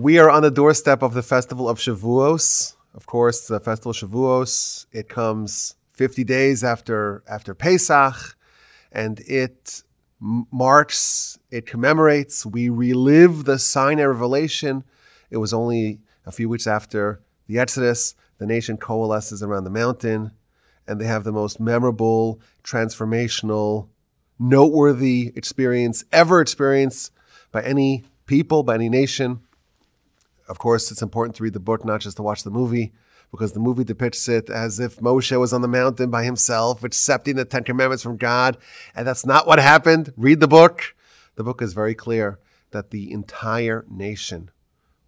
We are on the doorstep of the festival of Shavuos. Of course, the festival of Shavuos. It comes 50 days after after Pesach, and it marks, it commemorates, we relive the Sinai revelation. It was only a few weeks after the Exodus. The nation coalesces around the mountain, and they have the most memorable, transformational, noteworthy experience ever experienced by any people, by any nation. Of course, it's important to read the book, not just to watch the movie, because the movie depicts it as if Moshe was on the mountain by himself, accepting the Ten Commandments from God. And that's not what happened. Read the book. The book is very clear that the entire nation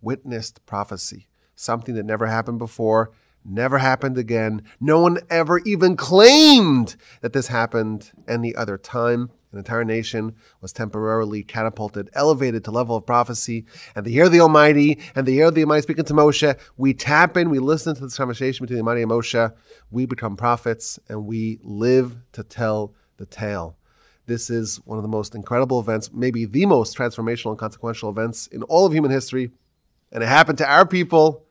witnessed prophecy, something that never happened before, never happened again. No one ever even claimed that this happened any other time. An entire nation was temporarily catapulted, elevated to level of prophecy, and the they hear the Almighty, and the they hear the Almighty speaking to Moshe. We tap in, we listen to this conversation between the Almighty and Moshe. We become prophets, and we live to tell the tale. This is one of the most incredible events, maybe the most transformational and consequential events in all of human history. And it happened to our people,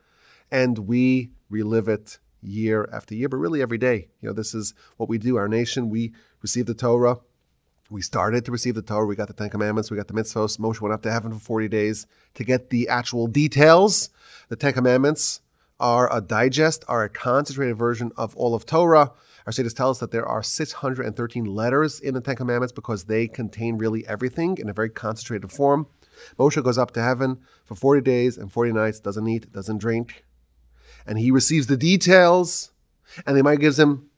and we relive it year after year, but really every day. You know, this is what we do. Our nation, we receive the Torah we started to receive the Torah. We got the Ten Commandments. We got the mitzvahs. Moshe went up to heaven for 40 days to get the actual details. The Ten Commandments are a digest, are a concentrated version of all of Torah. Our sages tell us that there are 613 letters in the Ten Commandments because they contain really everything in a very concentrated form. Moshe goes up to heaven for 40 days and 40 nights, doesn't eat, doesn't drink, and he receives the details, and the might gives him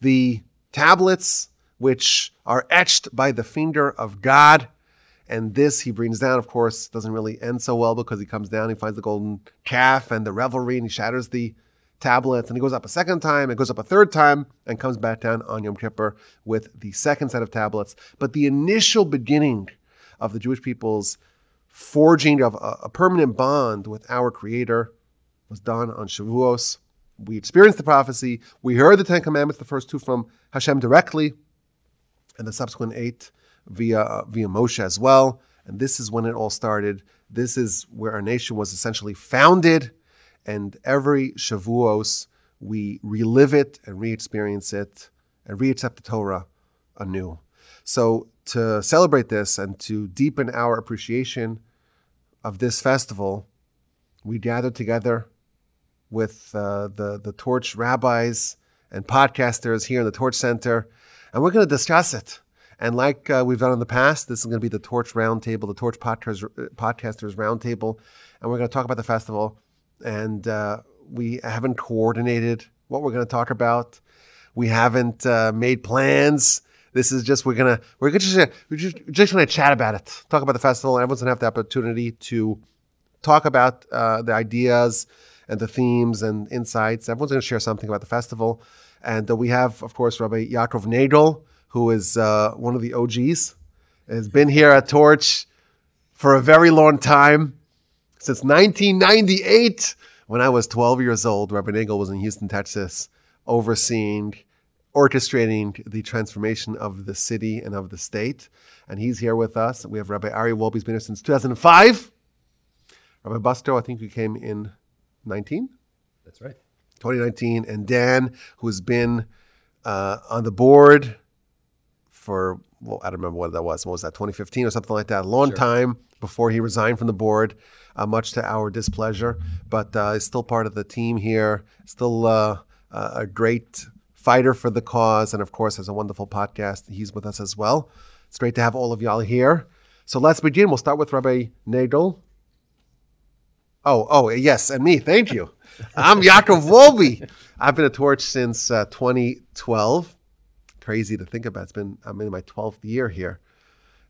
the tablets which are etched by the finger of God. And this he brings down, of course, doesn't really end so well because he comes down, he finds the golden calf and the revelry, and he shatters the tablets. And he goes up a second time, and goes up a third time, and comes back down on Yom Kippur with the second set of tablets. But the initial beginning of the Jewish people's forging of a, a permanent bond with our Creator was done on Shavuos. We experienced the prophecy. We heard the Ten Commandments, the first two from Hashem directly and the subsequent eight via uh, via Moshe as well. And this is when it all started. This is where our nation was essentially founded, and every Shavuos we relive it and re-experience it and re-accept the Torah anew. So to celebrate this and to deepen our appreciation of this festival, we gather together with uh, the the Torch rabbis and podcasters here in the Torch Center and we're going to discuss it. And like uh, we've done in the past, this is going to be the Torch Roundtable, the Torch Podcasters, Podcasters Roundtable, and we're going to talk about the festival. And uh, we haven't coordinated what we're going to talk about. We haven't uh, made plans. This is just we're gonna we're just we're just, just gonna chat about it, talk about the festival. Everyone's gonna have the opportunity to talk about uh, the ideas and the themes and insights. Everyone's gonna share something about the festival. And uh, we have, of course, Rabbi Yaakov Nagel, who is uh, one of the OGs, has been here at Torch for a very long time, since 1998, when I was 12 years old. Rabbi Nagel was in Houston, Texas, overseeing, orchestrating the transformation of the city and of the state. And he's here with us. We have Rabbi Ari Wolbe, has been here since 2005. Rabbi Busto, I think you came in 19? That's right. 2019, and Dan, who's been uh, on the board for well, I don't remember what that was. What was that? 2015 or something like that. A long sure. time before he resigned from the board, uh, much to our displeasure. But uh, he's still part of the team here. Still uh, a great fighter for the cause, and of course has a wonderful podcast. He's with us as well. It's great to have all of y'all here. So let's begin. We'll start with Rabbi Nagel. Oh, oh, yes, and me. Thank you. I'm Yaakov Wolbe. I've been a torch since uh, 2012. Crazy to think about. It's been I'm in my 12th year here,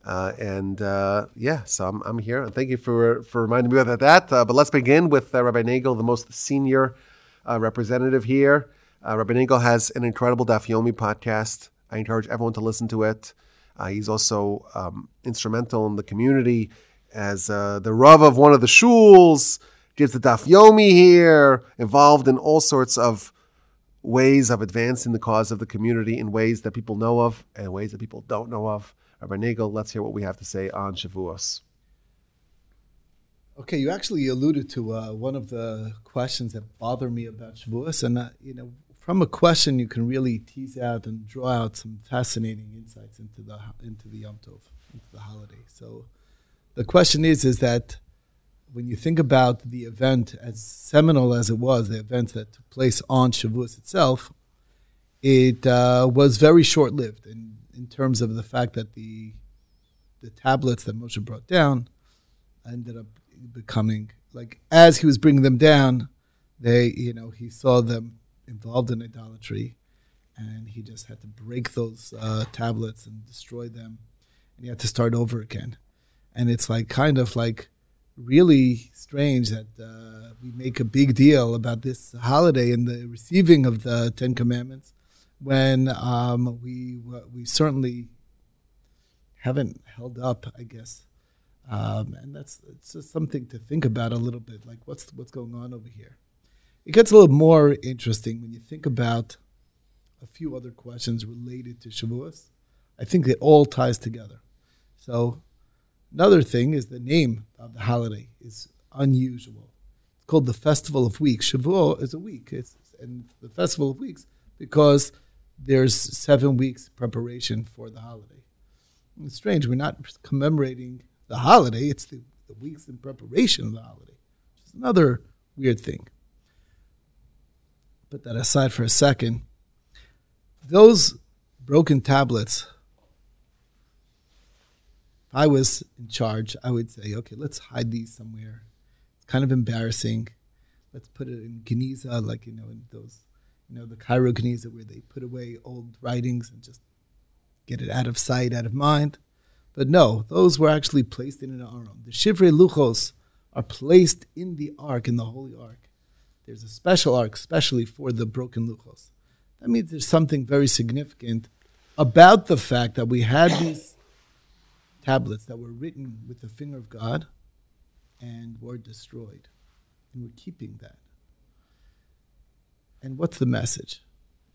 uh, and uh, yeah, so I'm, I'm here. And thank you for for reminding me about that. Uh, but let's begin with uh, Rabbi Nagel, the most senior uh, representative here. Rabbi Nagel has an incredible Daf Yomi podcast. I encourage everyone to listen to it. he's also um, instrumental in the community as the Rav of one of the shuls gives the Daf Yomi here, involved in all sorts of ways of advancing the cause of the community in ways that people know of and ways that people don't know of. Rabbi Nagel, let's hear what we have to say on Shavuos. Okay, you actually alluded to uh, one of the questions that bother me about Shavuos, and uh, you know, from a question you can really tease out and draw out some fascinating insights into the into the Yom Tov, into the holiday. So, the question is, is that when you think about the event as seminal as it was, the event that took place on Shavuos itself, it uh, was very short-lived in, in terms of the fact that the the tablets that Moshe brought down ended up becoming like as he was bringing them down, they you know he saw them involved in idolatry, and he just had to break those uh, tablets and destroy them, and he had to start over again, and it's like kind of like really strange that uh, we make a big deal about this holiday and the receiving of the Ten Commandments when um, we we certainly haven't held up, I guess. Um, and that's it's just something to think about a little bit. Like what's what's going on over here? It gets a little more interesting when you think about a few other questions related to Shavuos. I think it all ties together. So another thing is the name of the holiday is unusual. It's called the Festival of Weeks. Shavuot is a week, it's, and the Festival of Weeks because there's seven weeks preparation for the holiday. It's strange. We're not commemorating the holiday, it's the, the weeks in preparation of the holiday, which another weird thing. Put that aside for a second. Those broken tablets, I was in charge, I would say, okay, let's hide these somewhere. It's kind of embarrassing. Let's put it in Geniza, like, you know, in those, you know, the Cairo Geniza where they put away old writings and just get it out of sight, out of mind. But no, those were actually placed in an aron. The Shivrei Luchos are placed in the ark, in the Holy Ark. There's a special ark, especially for the broken Luchos. That means there's something very significant about the fact that we had these tablets that were written with the finger of God and were destroyed. And we're keeping that. And what's the message?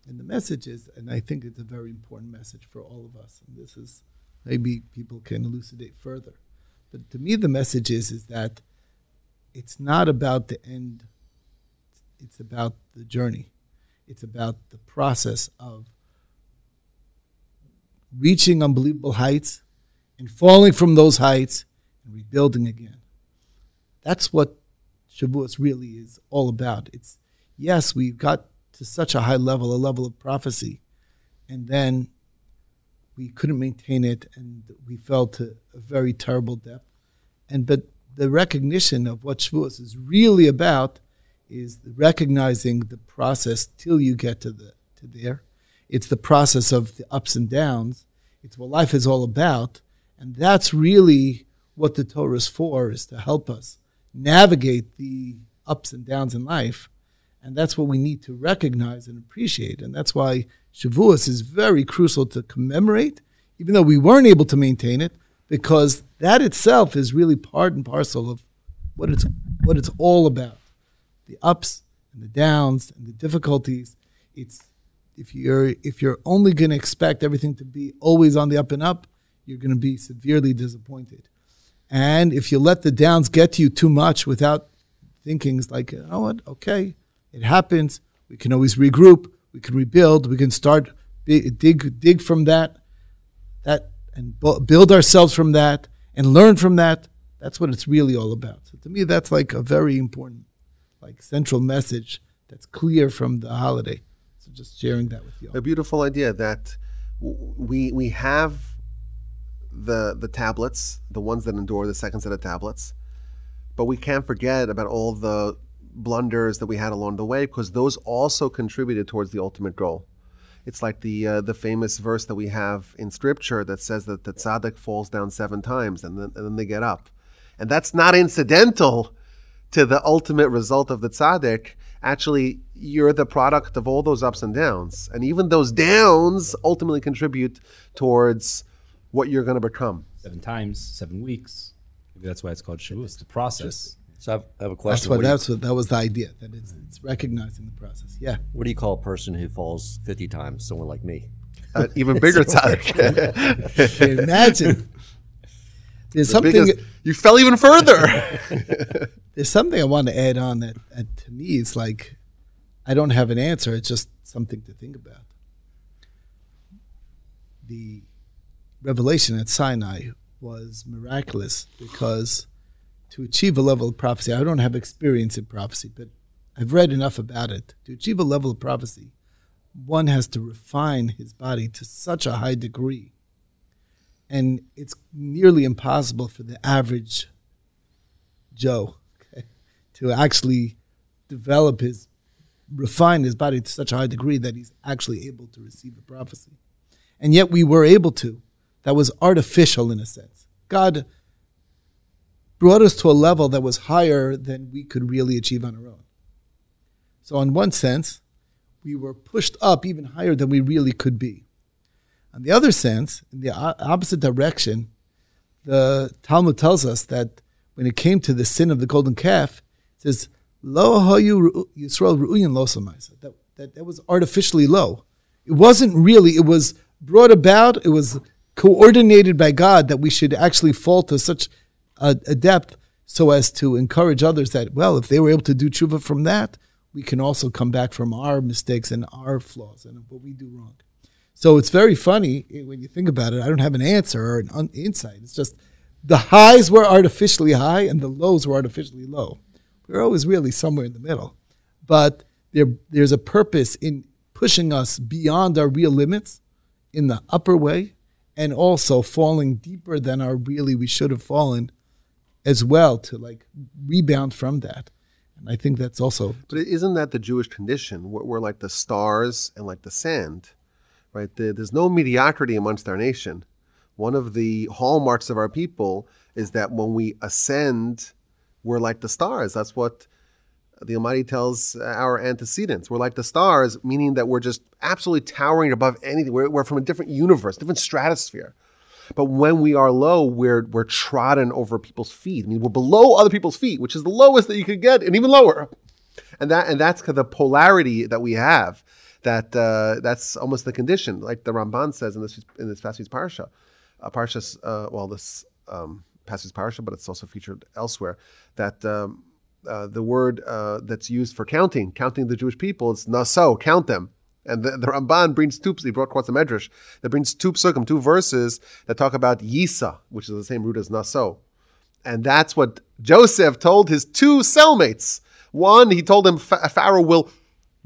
And the message is, and I think it's a very important message for all of us, and this is maybe people can elucidate further. But to me, the message is is that it's not about the end; it's about the journey. It's about the process of reaching unbelievable heights and falling from those heights and rebuilding again. That's what Shavuos really is all about. It's yes, we got to such a high level, a level of prophecy, and then we couldn't maintain it, and we fell to a very terrible depth. And but the recognition of what Shavuos is really about is recognizing the process till you get to the to there. It's the process of the ups and downs. It's what life is all about, and that's really what the Torah is for: is to help us navigate the ups and downs in life. And that's what we need to recognize and appreciate. And that's why Shavuos is very crucial to commemorate, even though we weren't able to maintain it, because that itself is really part and parcel of what it's what it's all about. The ups and the downs and the difficulties. It's if you're if you're only going to expect everything to be always on the up and up, you're going to be severely disappointed. And if you let the downs get to you too much without thinking, like, you know what, okay, it happens. We can always regroup we can rebuild. We can start dig dig from that, that and build ourselves from that and learn from that. That's what it's really all about. So to me, that's like a very important, like central message that's clear from the holiday. So just sharing that with you. A beautiful idea that we we have the the tablets, the ones that endure the second set of tablets, but we can't forget about all the blunders that we had along the way because those also contributed towards the ultimate goal. It's like the uh, the famous verse that we have in scripture that says that the tzaddik falls down seven times and then, and then they get up, and that's not incidental to the ultimate result of the tzaddik. Actually, you're the product of all those ups and downs, and even those downs ultimately contribute towards what you're going to become. Seven times, seven weeks. Maybe that's why it's called Shavuos. It's the process. So I have, I have a question. That's what, that's what that was the idea that it's, it's recognizing the process. Yeah. What do you call a person who falls fifty times? Someone like me. Uh, even bigger tzaddik. Imagine. There's The something. biggest- you fell even further. there's something I want to add on that, that to me it's like I don't have an answer. It's just something to think about. The revelation at Sinai was miraculous because to achieve a level of prophecy, I don't have experience in prophecy, but I've read enough about it. To achieve a level of prophecy, one has to refine his body to such a high degree. And it's nearly impossible for the average Joe okay, to actually develop his, refine his body to such a high degree that he's actually able to receive a prophecy. And yet we were able to. That was artificial in a sense. God brought us to a level that was higher than we could really achieve on our own. So, in one sense, we were pushed up even higher than we really could be. On the other sense, in the opposite direction, the Talmud tells us that when it came to the sin of the golden calf, it says, Lo hayu ru- Yisrael ru'uyin lo samaisa." That, that that was artificially low. It wasn't really, it was brought about, it was coordinated by God that we should actually fall to such a, a depth so as to encourage others that, well, if they were able to do tshuva from that, we can also come back from our mistakes and our flaws and what we do wrong. So it's very funny eh, when you think about it. I don't have an answer or an un- insight. It's just the highs were artificially high and the lows were artificially low. We're always really somewhere in the middle. But there, there's a purpose in pushing us beyond our real limits in the upper way and also falling deeper than our really we should have fallen as well to like rebound from that. And I think that's also But isn't that the Jewish condition? We're, we're like the stars and like the sand, right? The, there's no mediocrity amongst our nation. One of the hallmarks of our people is that when we ascend, we're like the stars. That's what the Almighty tells our antecedents. We're like the stars, meaning that we're just absolutely towering above anything. We're, we're from a different universe, different stratosphere. But when we are low, we're we're trodden over people's feet. I mean, we're below other people's feet, which is the lowest that you could get, and even lower. And that and that's the polarity that we have. That uh, that's almost the condition, like the Ramban says in this in this Pasuk parsha, uh, parshas uh, well this um, Pasuk parsha, but it's also featured elsewhere. That um, uh, the word uh, that's used for counting, counting the Jewish people, it's naso, count them. And the, the Ramban brings two, he brought quotes a medrash that brings two psukim, two verses that talk about Yisa, which is the same root as Naso. And that's what Joseph told his two cellmates. One, he told them Pharaoh will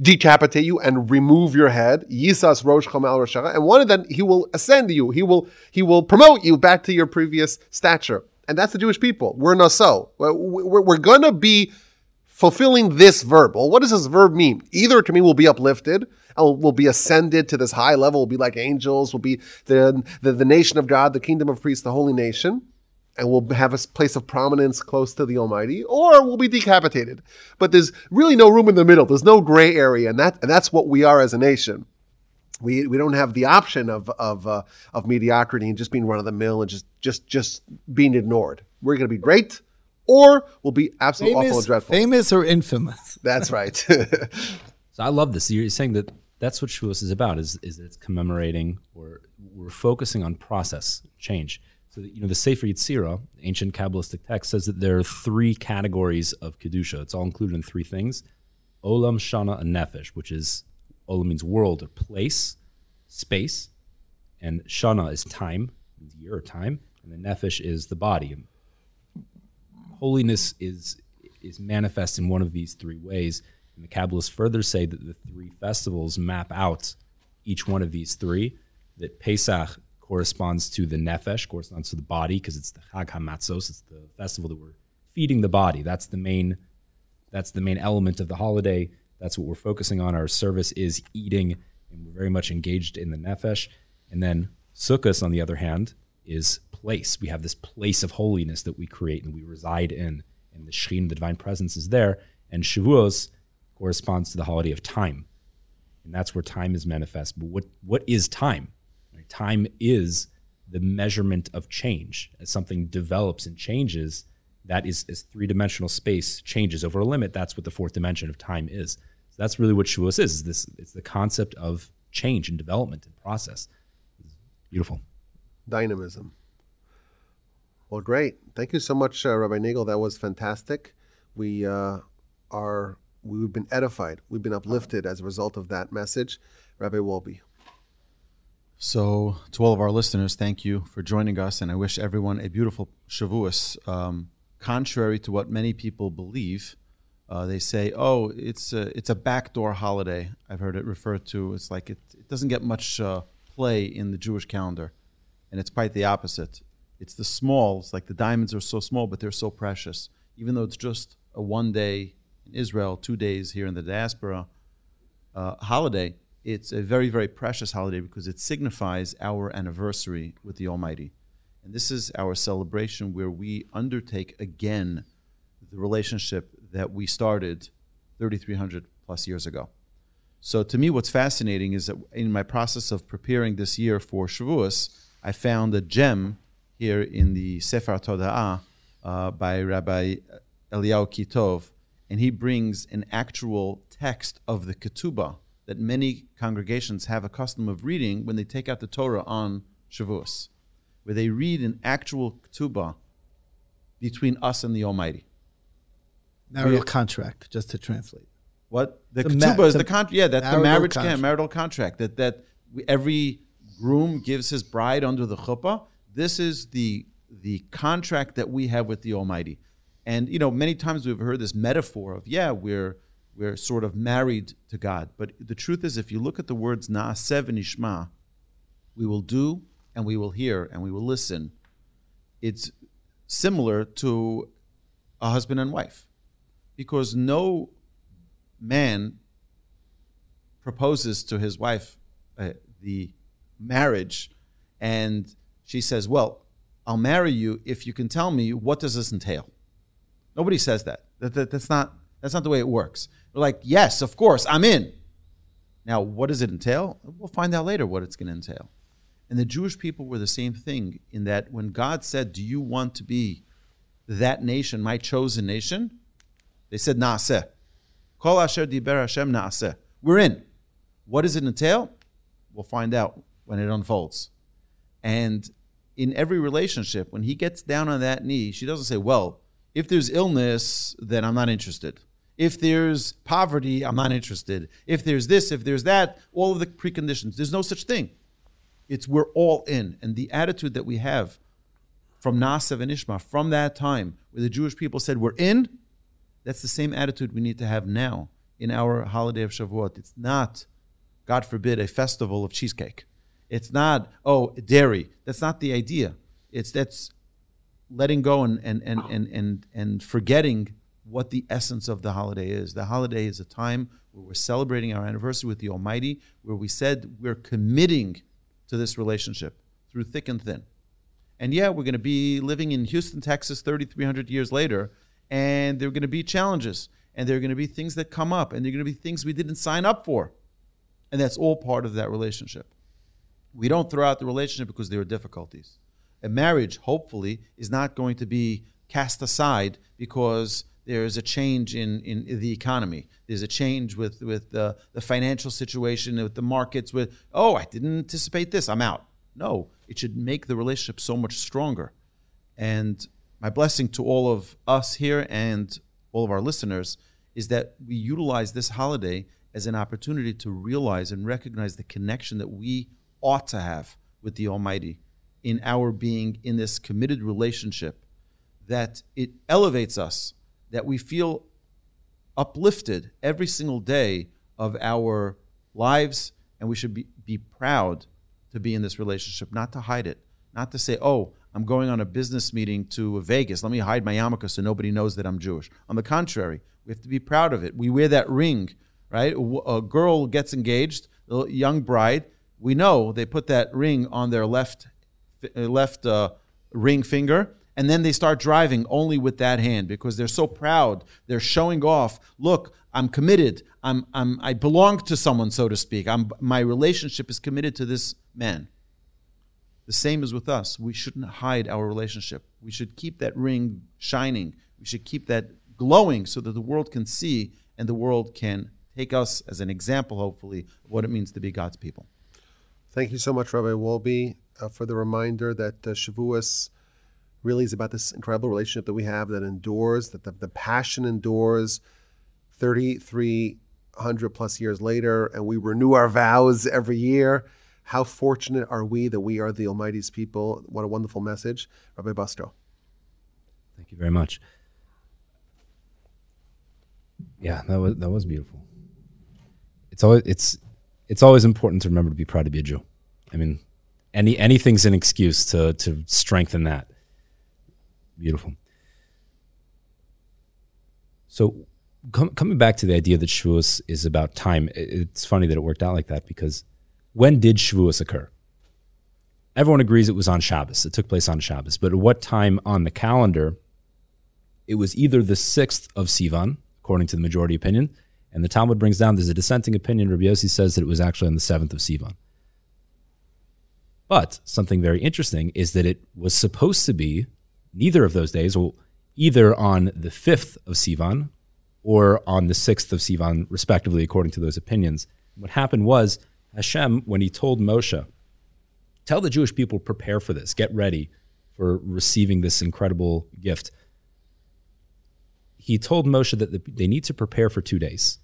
decapitate you and remove your head. Yisas Rosh Chamal Roshara. And one of them, he will ascend you. He will he will promote you back to your previous stature. And that's the Jewish people. We're Naso. We're, we're, to be fulfilling this verb. Well, what does this verb mean? Either to me will be uplifted, will be ascended to this high level, we'll be like angels, we'll be the, the, the nation of God, the kingdom of priests, the holy nation, and we'll have a place of prominence close to the Almighty, or we'll be decapitated. But there's really no room in the middle. There's no gray area, and that and that's what we are as a nation. We, we don't have the option of of uh, of mediocrity and just being run of the mill and just just just being ignored. We're going to be great, or we'll be absolutely awful and dreadful. famous or infamous. That's right. So I love this. You're saying that that's what Shavuos is about. Is is that it's commemorating or we're focusing on process change. So that, you know the Sefer Yetzirah, ancient Kabbalistic text, says that there are three categories of kedusha. It's all included in three things: olam, shana, and nefesh, which is olam means world or place, space, and shana is time, means year or time, and the nefesh is the body. Holiness is is manifest in one of these three ways. And the Kabbalists further say that the three festivals map out each one of these three. That Pesach corresponds to the nefesh, corresponds to the body, because it's the Chag Hamatzos, it's the festival that we're feeding the body. That's the main, that's the main element of the holiday. That's what we're focusing on. Our service is eating, and we're very much engaged in the nefesh. And then Sukkot, on the other hand, is place. We have this place of holiness that we create and we reside in, and the Shekhin, the divine presence, is there. And Shavuos corresponds to the holiday of time, and that's where time is manifest. But what what is time? Time is the measurement of change. As something develops and changes, that is as three dimensional space changes over a limit. That's what the fourth dimension of time is. So that's really what Shavuos is. is this it's the concept of change and development and process. Beautiful. Dynamism. Well, great. Thank you so much, uh, Rabbi Nagel. That was fantastic. We uh, are we've been edified. We've been uplifted as a result of that message. Rabbi Wolbe. So, to all of our listeners, thank you for joining us, and I wish everyone a beautiful Shavuos. Um, contrary to what many people believe, uh, they say, "Oh, it's a it's a backdoor holiday." I've heard it referred to. It's like it, it doesn't get much uh, play in the Jewish calendar, and it's quite the opposite. It's the small. It's like the diamonds are so small, but they're so precious. Even though it's just a one day in Israel, two days here in the diaspora uh, holiday, it's a very, very precious holiday because it signifies our anniversary with the Almighty. And this is our celebration where we undertake again the relationship that we started 3,300 plus years ago. So, to me, what's fascinating is that in my process of preparing this year for Shavuos, I found a gem here in the Sefer Toda'ah uh, by Rabbi Eliyahu Kitov, and he brings an actual text of the Ketubah that many congregations have a custom of reading when they take out the Torah on Shavuos, where they read an actual Ketubah between us and the Almighty. Marital contract, just to translate. What the, The ketubah ma- is the the contract? Yeah, that's the marriage contract. marital contract. That that we, every groom gives his bride under the chuppah. This is the the contract that we have with the Almighty. And you know, many times we've heard this metaphor of yeah, we're we're sort of married to God. But the truth is, if you look at the words "na naaseh v'nishma, we will do and we will hear and we will listen. It's similar to a husband and wife, because no man proposes to his wife uh, the marriage and she says well i'll marry you if you can tell me what does this entail. Nobody says that, that, that that's not that's not the way it works. We're like yes of course i'm in. Now what does it entail? We'll find out later what it's going to entail and the jewish people were the same thing in that when god said do you want to be that nation my chosen nation they said naaseh Kol asher diber Hashem naaseh. We're in. What does it entail? We'll find out when it unfolds. And in every relationship, when he gets down on that knee, she doesn't say, Well, if there's illness, then I'm not interested. If there's poverty, I'm not interested. If there's this, if there's that, all of the preconditions. There's no such thing. It's we're all in. And the attitude that we have from naaseh v'nishma, from that time where the Jewish people said, We're in, that's the same attitude we need to have now in our holiday of Shavuot. It's not, God forbid, a festival of cheesecake. It's not, oh, dairy. That's not the idea. It's that's letting go and and and and and, and forgetting what the essence of the holiday is. The holiday is a time where we're celebrating our anniversary with the Almighty, where we said we're committing to this relationship through thick and thin. And yeah, we're going to be living in Houston, Texas 3,300 years later, and there are going to be challenges, and there are going to be things that come up, and there are going to be things we didn't sign up for. And that's all part of that relationship. We don't throw out the relationship because there are difficulties. A marriage, hopefully, is not going to be cast aside because there's a change in, in the economy. There's a change with, with the, the financial situation, with the markets, with, oh, I didn't anticipate this, I'm out. No, it should make the relationship so much stronger. And my blessing to all of us here and all of our listeners is that we utilize this holiday as an opportunity to realize and recognize the connection that we ought to have with the Almighty in our being in this committed relationship, that it elevates us, that we feel uplifted every single day of our lives, and we should be, be proud to be in this relationship, not to hide it, not to say, oh, I'm going on a business meeting to Vegas. Let me hide my yarmulke so nobody knows that I'm Jewish. On the contrary, we have to be proud of it. We wear that ring, right? A girl gets engaged, a young bride. We know they put that ring on their left uh, left uh, ring finger, and then they start driving only with that hand because they're so proud. They're showing off. Look, I'm committed. I'm, I'm I belong to someone, so to speak. I'm my relationship is committed to this man. The same is with us. We shouldn't hide our relationship. We should keep that ring shining. We should keep that glowing so that the world can see and the world can take us as an example, hopefully, of what it means to be God's people. Thank you so much, Rabbi Wolbe, uh, for the reminder that uh, Shavuos really is about this incredible relationship that we have that endures, that the, the passion endures 3,300 plus years later, and we renew our vows every year. How fortunate are we that we are the Almighty's people? What a wonderful message. Rabbi Busto. Thank you very much. Yeah, that was that was beautiful. It's always it's it's always important to remember to be proud to be a Jew. I mean, any anything's an excuse to to strengthen that. Beautiful. So, com- coming back to the idea that Shavuos is about time, it's funny that it worked out like that because when did Shavuos occur? Everyone agrees it was on Shabbos. It took place on Shabbos, but at what time on the calendar? It was either the sixth of Sivan, according to the majority opinion, and the Talmud brings down there's a dissenting opinion. Rabbi says that it was actually on the seventh of Sivan. But something very interesting is that it was supposed to be neither of those days, well, either on the 5th of Sivan or on the 6th of Sivan, respectively, according to those opinions. What happened was Hashem, when he told Moshe, tell the Jewish people, prepare for this, get ready for receiving this incredible gift, he told Moshe that the, they need to prepare for two days.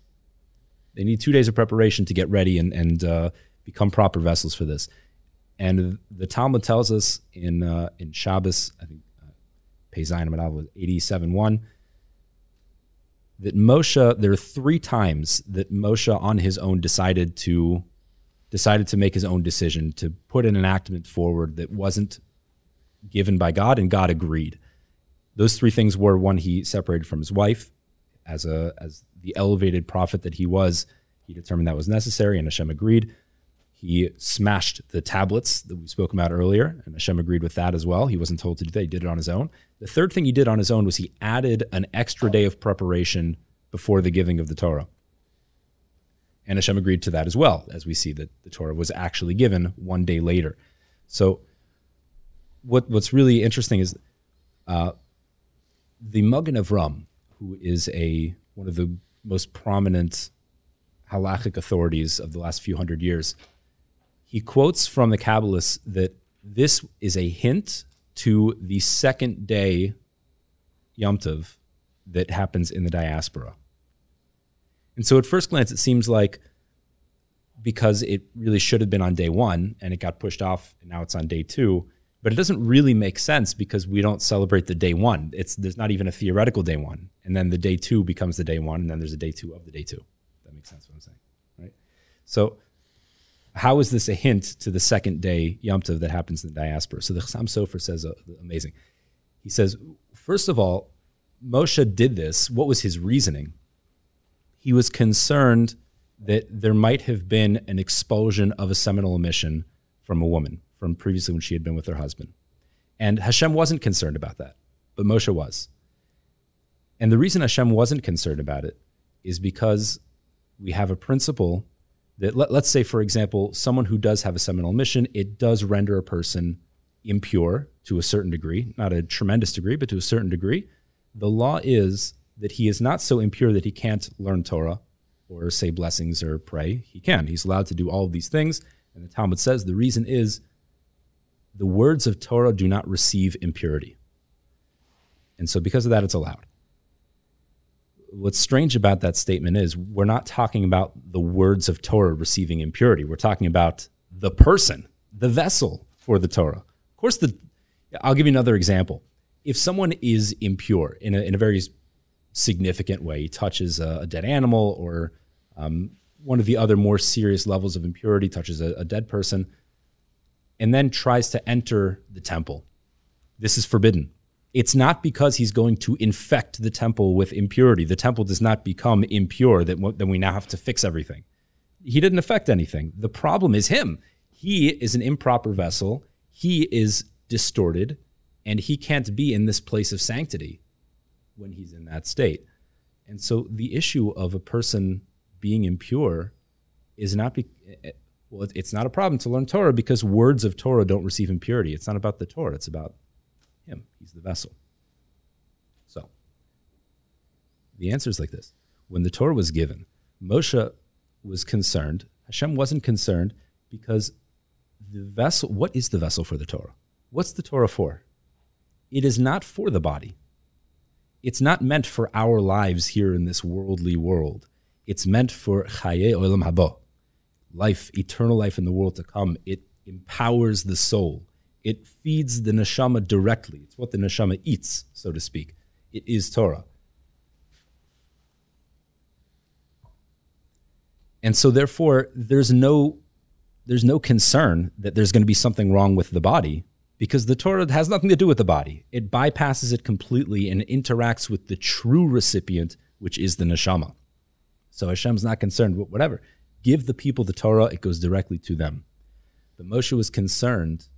They need two days of preparation to get ready and, and uh, become proper vessels for this. And the Talmud tells us in uh, in Shabbos, I think Pei Zayin was eighty seven one, that Moshe. There are three times that Moshe on his own decided to decided to make his own decision to put an enactment forward that wasn't given by God, and God agreed. Those three things were one, he separated from his wife as a as the elevated prophet that he was. He determined that was necessary, and Hashem agreed. He smashed the tablets that we spoke about earlier, and Hashem agreed with that as well. He wasn't told to do that; he did it on his own. The third thing he did on his own was he added an extra day of preparation before the giving of the Torah. And Hashem agreed to that as well, as we see that the Torah was actually given one day later. So, what what's really interesting is uh, the Magen Avram, who is a one of the most prominent halachic authorities of the last few hundred years, he quotes from the Kabbalists that this is a hint to the second day Yom Tov that happens in the diaspora. And so at first glance, it seems like because it really should have been on day one and it got pushed off and now it's on day two, but it doesn't really make sense because we don't celebrate the day one. It's there's not even a theoretical day one, and then the day two becomes the day one, and then there's a day two of the day two. That makes sense. What I'm saying, right? So, how is this a hint to the second day Yom Tov that happens in the diaspora? So the Chassam Sofer says uh, amazing. He says, first of all, Moshe did this. What was his reasoning? He was concerned that there might have been an expulsion of a seminal emission from a woman from previously when she had been with her husband. And Hashem wasn't concerned about that, but Moshe was. And the reason Hashem wasn't concerned about it is because we have a principle that, let, us say, for example, someone who does have a seminal emission, it does render a person impure to a certain degree, not a tremendous degree, but to a certain degree. The law is that he is not so impure that he can't learn Torah or say blessings or pray. He can. He's allowed to do all of these things. And the Talmud says the reason is the words of Torah do not receive impurity. And so, because of that, it's allowed. What's strange about that statement is we're not talking about the words of Torah receiving impurity. We're talking about the person, the vessel for the Torah. Of course, the, I'll give you another example. If someone is impure in a, in a very significant way, he touches a, a dead animal or um, one of the other more serious levels of impurity, touches a, a dead person, and then tries to enter the temple. This is forbidden. It's not because he's going to infect the temple with impurity. The temple does not become impure that then we now have to fix everything. He didn't affect anything. The problem is him. He is an improper vessel. He is distorted, and he can't be in this place of sanctity when he's in that state. And so the issue of a person being impure is not be, well, it's not a problem to learn Torah because words of Torah don't receive impurity. It's not about the Torah, it's about him. He's the vessel. So, the answer is like this When the Torah was given, Moshe was concerned. Hashem wasn't concerned because the vessel, what is the vessel for the Torah? What's the Torah for? it is not for the body. It's not meant for our lives here in this worldly world. It's meant for chaye olam haba, life, eternal life in the world to come. It empowers the soul. It feeds the neshama directly. It's what the neshama eats, so to speak. It is Torah. And so therefore there's no there's no concern that there's going to be something wrong with the body because the Torah has nothing to do with the body. It bypasses it completely and interacts with the true recipient, which is the neshama. So Hashem's not concerned, whatever. Give the people the Torah, it goes directly to them. But Moshe was concerned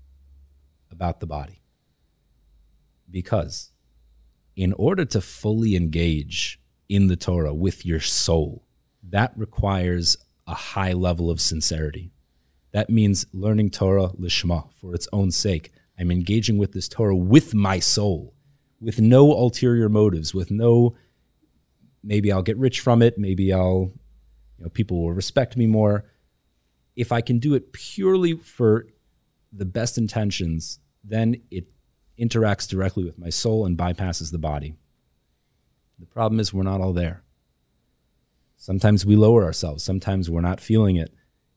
about the body. Because in order to fully engage in the Torah with your soul, that requires a high level of sincerity. That means learning Torah lishma for its own sake. I'm engaging with this Torah with my soul, with no ulterior motives, with no maybe I'll get rich from it, maybe I'll you know people will respect me more. If I can do it purely for the best intentions, then it interacts directly with my soul and bypasses the body. The problem is we're not all there. Sometimes we lower ourselves, sometimes we're not feeling it,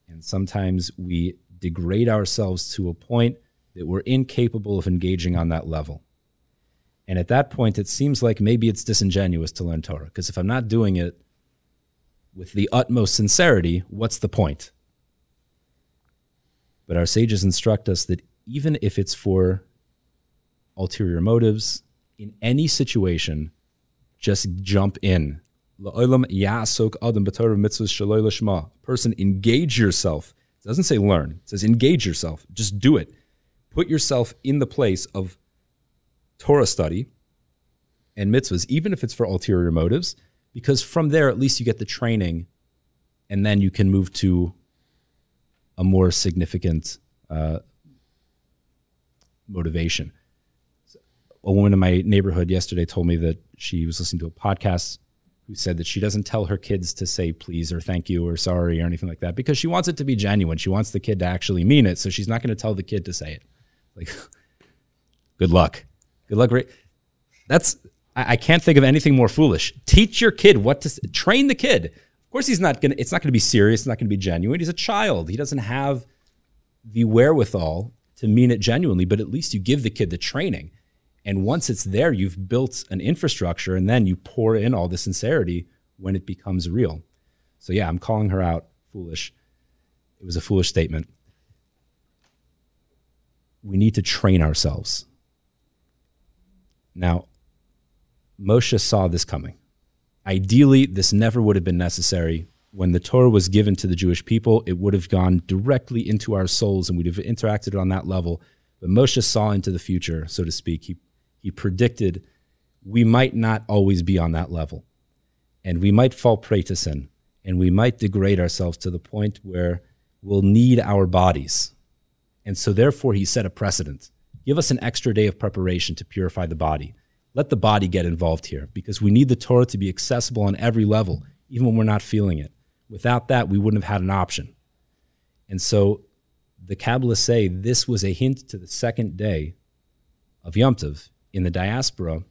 and sometimes we degrade ourselves to a point that we're incapable of engaging on that level. And at that point, it seems like maybe it's disingenuous to learn Torah, because if I'm not doing it with the utmost sincerity, what's the point? But our sages instruct us that even if it's for ulterior motives, in any situation, just jump in. Person, engage yourself. It doesn't say learn, it says engage yourself. Just do it. Put yourself in the place of Torah study and mitzvahs, even if it's for ulterior motives, because from there, at least you get the training and then you can move to a more significant uh, motivation. A woman in my neighborhood yesterday told me that she was listening to a podcast who said that she doesn't tell her kids to say please or thank you or sorry or anything like that because she wants it to be genuine. She wants the kid to actually mean it. So she's not going to tell the kid to say it. Like, good luck. Good luck. That's, I, I can't think of anything more foolish. Teach your kid what to train the kid. Of course, he's not going to, it's not going to be serious. It's not going to be genuine. He's a child. He doesn't have the wherewithal to mean it genuinely, but at least you give the kid the training. And once it's there, you've built an infrastructure and then you pour in all the sincerity when it becomes real. So, yeah, I'm calling her out foolish. It was a foolish statement. We need to train ourselves. Now, Moshe saw this coming. Ideally, this never would have been necessary. When the Torah was given to the Jewish people, it would have gone directly into our souls and we'd have interacted on that level. But Moshe saw into the future, so to speak. He he predicted we might not always be on that level. And we might fall prey to sin. And we might degrade ourselves to the point where we'll need our bodies. And so, therefore, he set a precedent. Give us an extra day of preparation to purify the body. Let the body get involved here because we need the Torah to be accessible on every level, even when we're not feeling it. Without that, we wouldn't have had an option. And so the Kabbalists say this was a hint to the second day of Yom Tov in the diaspora,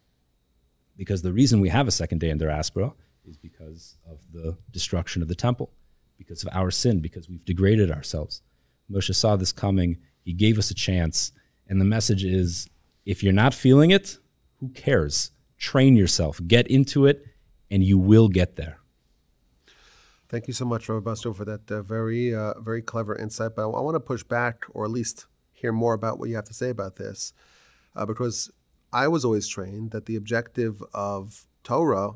because the reason we have a second day in the diaspora is because of the destruction of the temple, because of our sin, because we've degraded ourselves. Moshe saw this coming. He gave us a chance. And the message is if you're not feeling it, who cares? Train yourself, get into it, and you will get there. Thank you so much, Rabbi Busto, for that uh, very, uh, very clever insight. But I want to push back, or at least hear more about what you have to say about this, uh, because I was always trained that the objective of Torah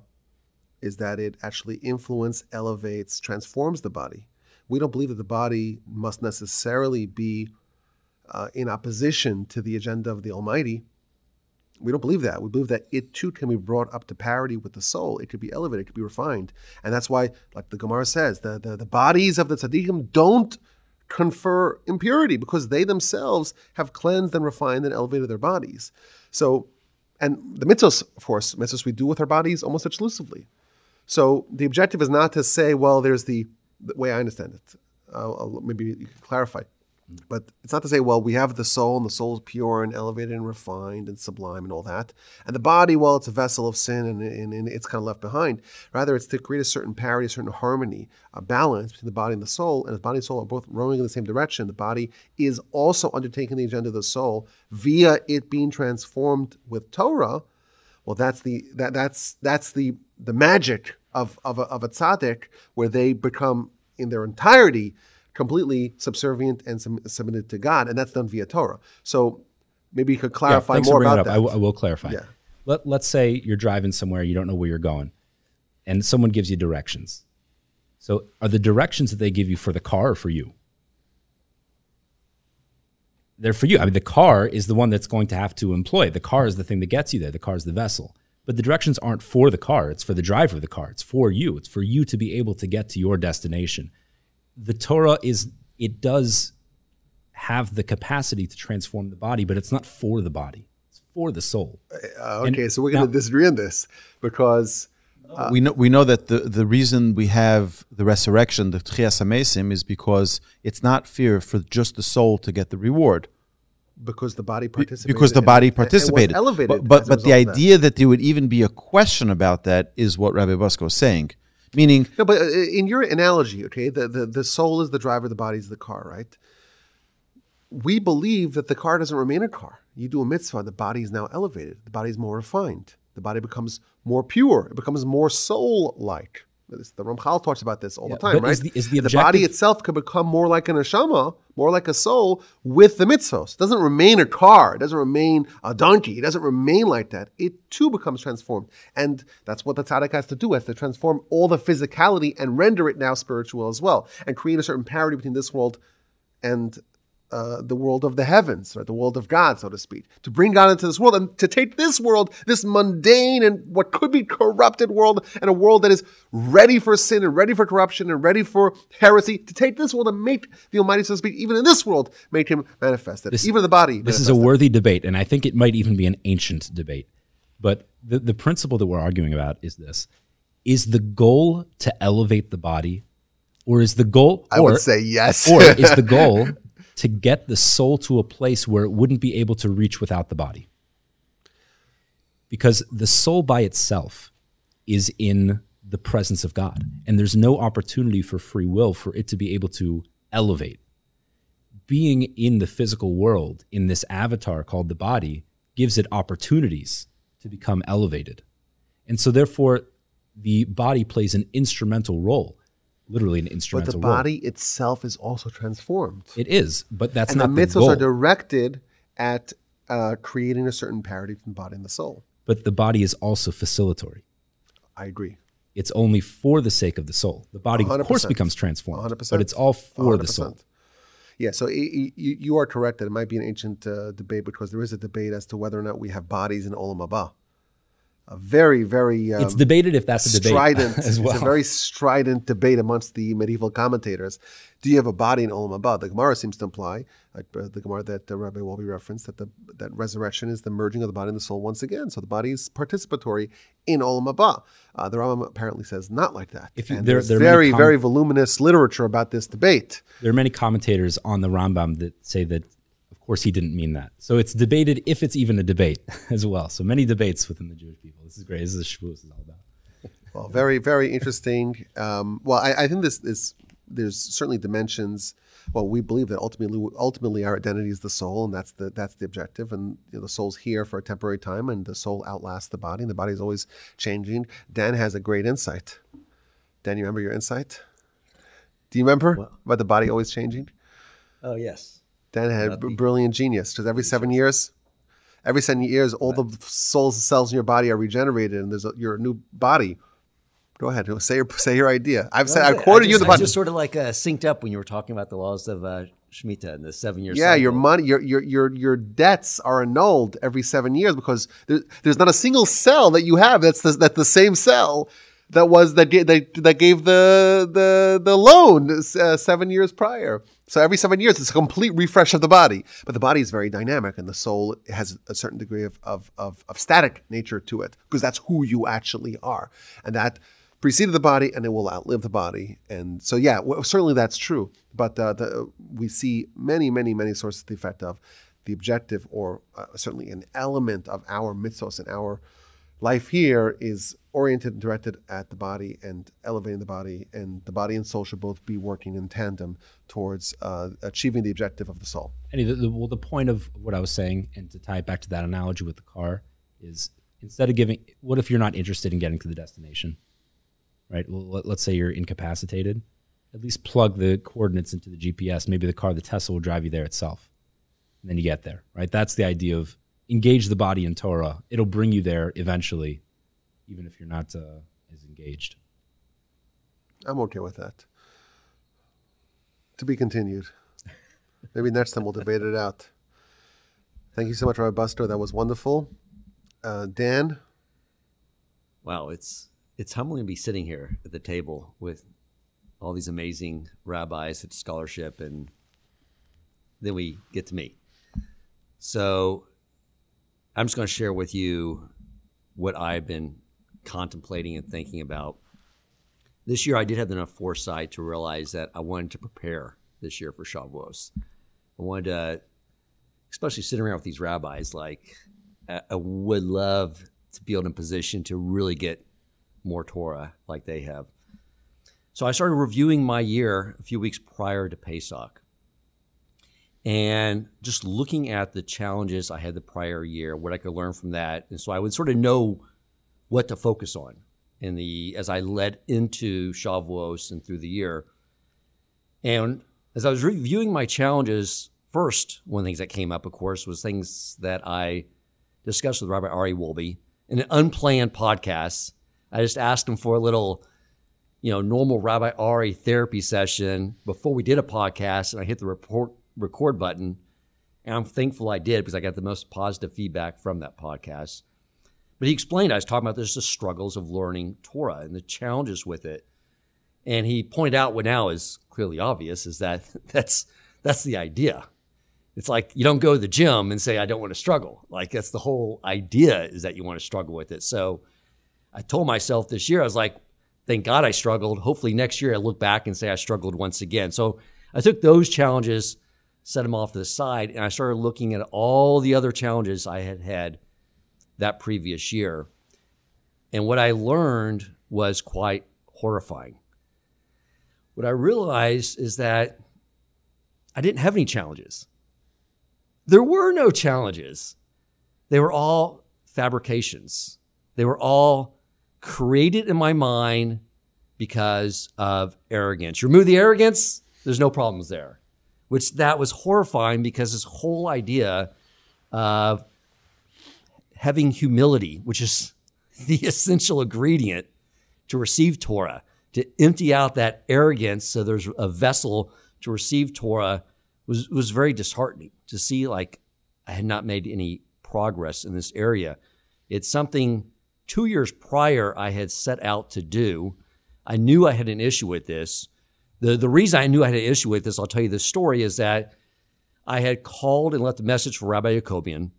is that it actually influences, elevates, transforms the body. We don't believe that the body must necessarily be uh, in opposition to the agenda of the Almighty. We don't believe that. We believe that it too can be brought up to parity with the soul. It could be elevated, it could be refined. And that's why, like the Gemara says, the, the, the bodies of the tzaddikim don't confer impurity because they themselves have cleansed and refined and elevated their bodies. So, and the mitzvahs, of course, mitzvahs we do with our bodies almost exclusively. So the objective is not to say, well, there's the, the way I understand it. maybe you can clarify. But it's not to say, well, we have the soul, and the soul is pure and elevated and refined and sublime and all that. And the body, well, it's a vessel of sin and, and, and it's kind of left behind. Rather, it's to create a certain parity, a certain harmony, a balance between the body and the soul. And the body and soul are both rowing in the same direction. The body is also undertaking the agenda of the soul via it being transformed with Torah. Well, that's the that that's that's the the magic of of a, of a tzaddik, where they become in their entirety completely subservient and submitted to God, and that's done via Torah. So maybe you could clarify thanks more about that. I, w- I will clarify. Yeah. Let, let's say you're driving somewhere, you don't know where you're going, and someone gives you directions. So, are the directions that they give you for the car or for you? They're for you. I mean, the car is the one that's going to have to employ. The car is the thing that gets you there. The car is the vessel. But the directions aren't for the car. It's for the driver of the car. It's for you. It's for you to be able to get to your destination. The Torah is, it does have the capacity to transform the body, but it's not for the body. It's for the soul. Uh, And okay, so we're going to disagree on this because we know we know that the, the reason we have the resurrection, the Tchias HaMesim, is because it's not fear for just the soul to get the reward. because the body participated because the body and- and was participated. elevated. But but, but the result of that. idea that there would even be a question about that is what Rabbi Busto is saying. Meaning, No, but uh, in your analogy, okay, the, the, the soul is the driver, the body is the car, right? We believe that the car doesn't remain a car. You do a mitzvah, the body is now elevated. The body is more refined. The body becomes more pure. It becomes more soul-like. This- The Ramchal talks about this all Yeah, the time, right? is the- is the body itself could become more like an neshama, more like a soul with the mitzvos. It doesn't remain a car. It doesn't remain a donkey. It doesn't remain like that. It too becomes transformed. And that's what the tzaddik has to do, has to transform all the physicality and render it now spiritual as well, and create a certain parity between this world and uh, the world of the heavens, right? The world of God, so to speak. To bring God into this world and to take this world, this mundane and what could be corrupted world, and a world that is ready for sin and ready for corruption and ready for heresy, to take this world and make the Almighty, so to speak, even in this world, make Him manifest manifested. even the body. This is a worthy debate, and I think it might even be an ancient debate. But the, the principle that we're arguing about is this Is the goal to elevate the body, or is the goal, I would say yes. or is the goal to get the soul to a place where it wouldn't be able to reach without the body? Because the soul by itself is in the presence of God, and there's no opportunity for free will for it to be able to elevate being in the physical world in this avatar called the body gives it opportunities to become elevated. And so therefore the body plays an instrumental role, literally an instrument. but the body itself is also transformed. It is, but that's and not the the, mitzvahs goal. are directed at uh, creating a certain parity between the body and the soul. but the body is also facilitatory. I agree. It's only for the sake of the soul. The body, of course, becomes transformed, 100%. but it's all for the soul. Yeah, so i- i- you, you are correct that it might be an ancient uh, debate because there is a debate as to whether or not we have bodies in Olam Haba. A very, very um, It's debated if that's a debate strident. as well. It's a very strident debate amongst the medieval commentators. Do you have a body in Olam Haba? The Gemara seems to imply, uh, the Gemara that uh, Rabbi Wolbe referenced, that the that resurrection is the merging of the body and the soul once again. So the body is participatory in Olam Haba. Uh, the Rambam apparently says not like that. If you- and there- there's there very, com- very voluminous literature about this debate. There are many commentators on the Rambam that say that, course, he didn't mean that. So it's debated if it's even a debate as well. So many debates within the Jewish people. This is great. This is what Shavuos is all about. Well, very, very interesting. Um, well, I, I think this is there's certainly dimensions. Well, we believe that ultimately, ultimately, our identity is the soul, and that's the that's the objective. And you know, the soul's here for a temporary time, and the soul outlasts the body, and the body is always changing. Dan has a great insight. Dan, you remember your insight? Do you remember about the body always changing? Oh yes. Dan had Not a brilliant genius because every seven years, every seven years, all the soul cells in your body are regenerated, and there's a, you're a new body. Go ahead, say your say your idea. I've said I I quoted you in just, the I just sort of like uh, synced up when you were talking about the laws of uh, Shemitah and the seven years. Yeah, your money, your your your your debts are annulled every seven years because there, there's not a single cell that you have that's the, that's the same cell that was that gave, that, that gave the the the loan uh, seven years prior. So every seven years, it's a complete refresh of the body. But the body is very dynamic, and the soul has a certain degree of of of, of static nature to it because that's who you actually are, and that preceded the body and it will outlive the body. And so, yeah, well, certainly that's true. But uh, the, we see many, many, many sources of the effect of the objective, or uh, certainly an element of our mythos and our life here is oriented and directed at the body and elevating the body, and the body and soul should both be working in tandem towards uh, achieving the objective of the soul. Any the, the, well, the point of what I was saying, and to tie it back to that analogy with the car, is instead of giving, what if you're not interested in getting to the destination, right? Well, let, let's say you're incapacitated. At least plug the coordinates into the GPS. Maybe the car, the Tesla, will drive you there itself. And then you get there, right? That's the idea of engage the body in Torah. It'll bring you there eventually, even if you're not uh, as engaged. I'm okay with that. To be continued. Maybe next time we'll debate it out. Thank you so much, Rabbi Busto. That was wonderful. Uh, Dan, Wow, it's it's humbling to be sitting here at the table with all these amazing rabbis at scholarship, and then we get to me. So I'm just going to share with you what I've been contemplating and thinking about. This year, I did have enough foresight to realize that I wanted to prepare this year for Shavuos. I wanted to, especially sitting around with these rabbis, like I would love to be in a position to really get more Torah like they have. So I started reviewing my year a few weeks prior to Pesach and just looking at the challenges I had the prior year, what I could learn from that. And so I would sort of know what to focus on in the as I led into Shavuos and through the year. And as I was reviewing my challenges, first, one of the things that came up, of course, was things that I discussed with Rabbi Ari Wolbe in an unplanned podcast. I just asked him for a little, you know, normal Rabbi Ari therapy session before we did a podcast, and I hit the report record button. And I'm thankful I did because I got the most positive feedback from that podcast. But he explained, I was talking about this, the struggles of learning Torah and the challenges with it. And he pointed out what now is clearly obvious is that that's that's the idea. It's like you don't go to the gym and say, I don't want to struggle. Like that's the whole idea is that you want to struggle with it. So I told myself this year, I was like, thank God I struggled. Hopefully next year I look back and say I struggled once again. So I took those challenges, set them off to the side, and I started looking at all the other challenges I had had that previous year. And what I learned was quite horrifying. What I realized is that I didn't have any challenges. There were no challenges. They were all fabrications. They were all created in my mind because of arrogance. Remove the arrogance, there's no problems there. Which that was horrifying because this whole idea of having humility, which is the essential ingredient to receive Torah, to empty out that arrogance so there's a vessel to receive Torah was, was very disheartening to see like I had not made any progress in this area. It's something two years prior I had set out to do. I knew I had an issue with this. The, the reason I knew I had an issue with this, I'll tell you the story, is that I had called and left a message for Rabbi Jacobian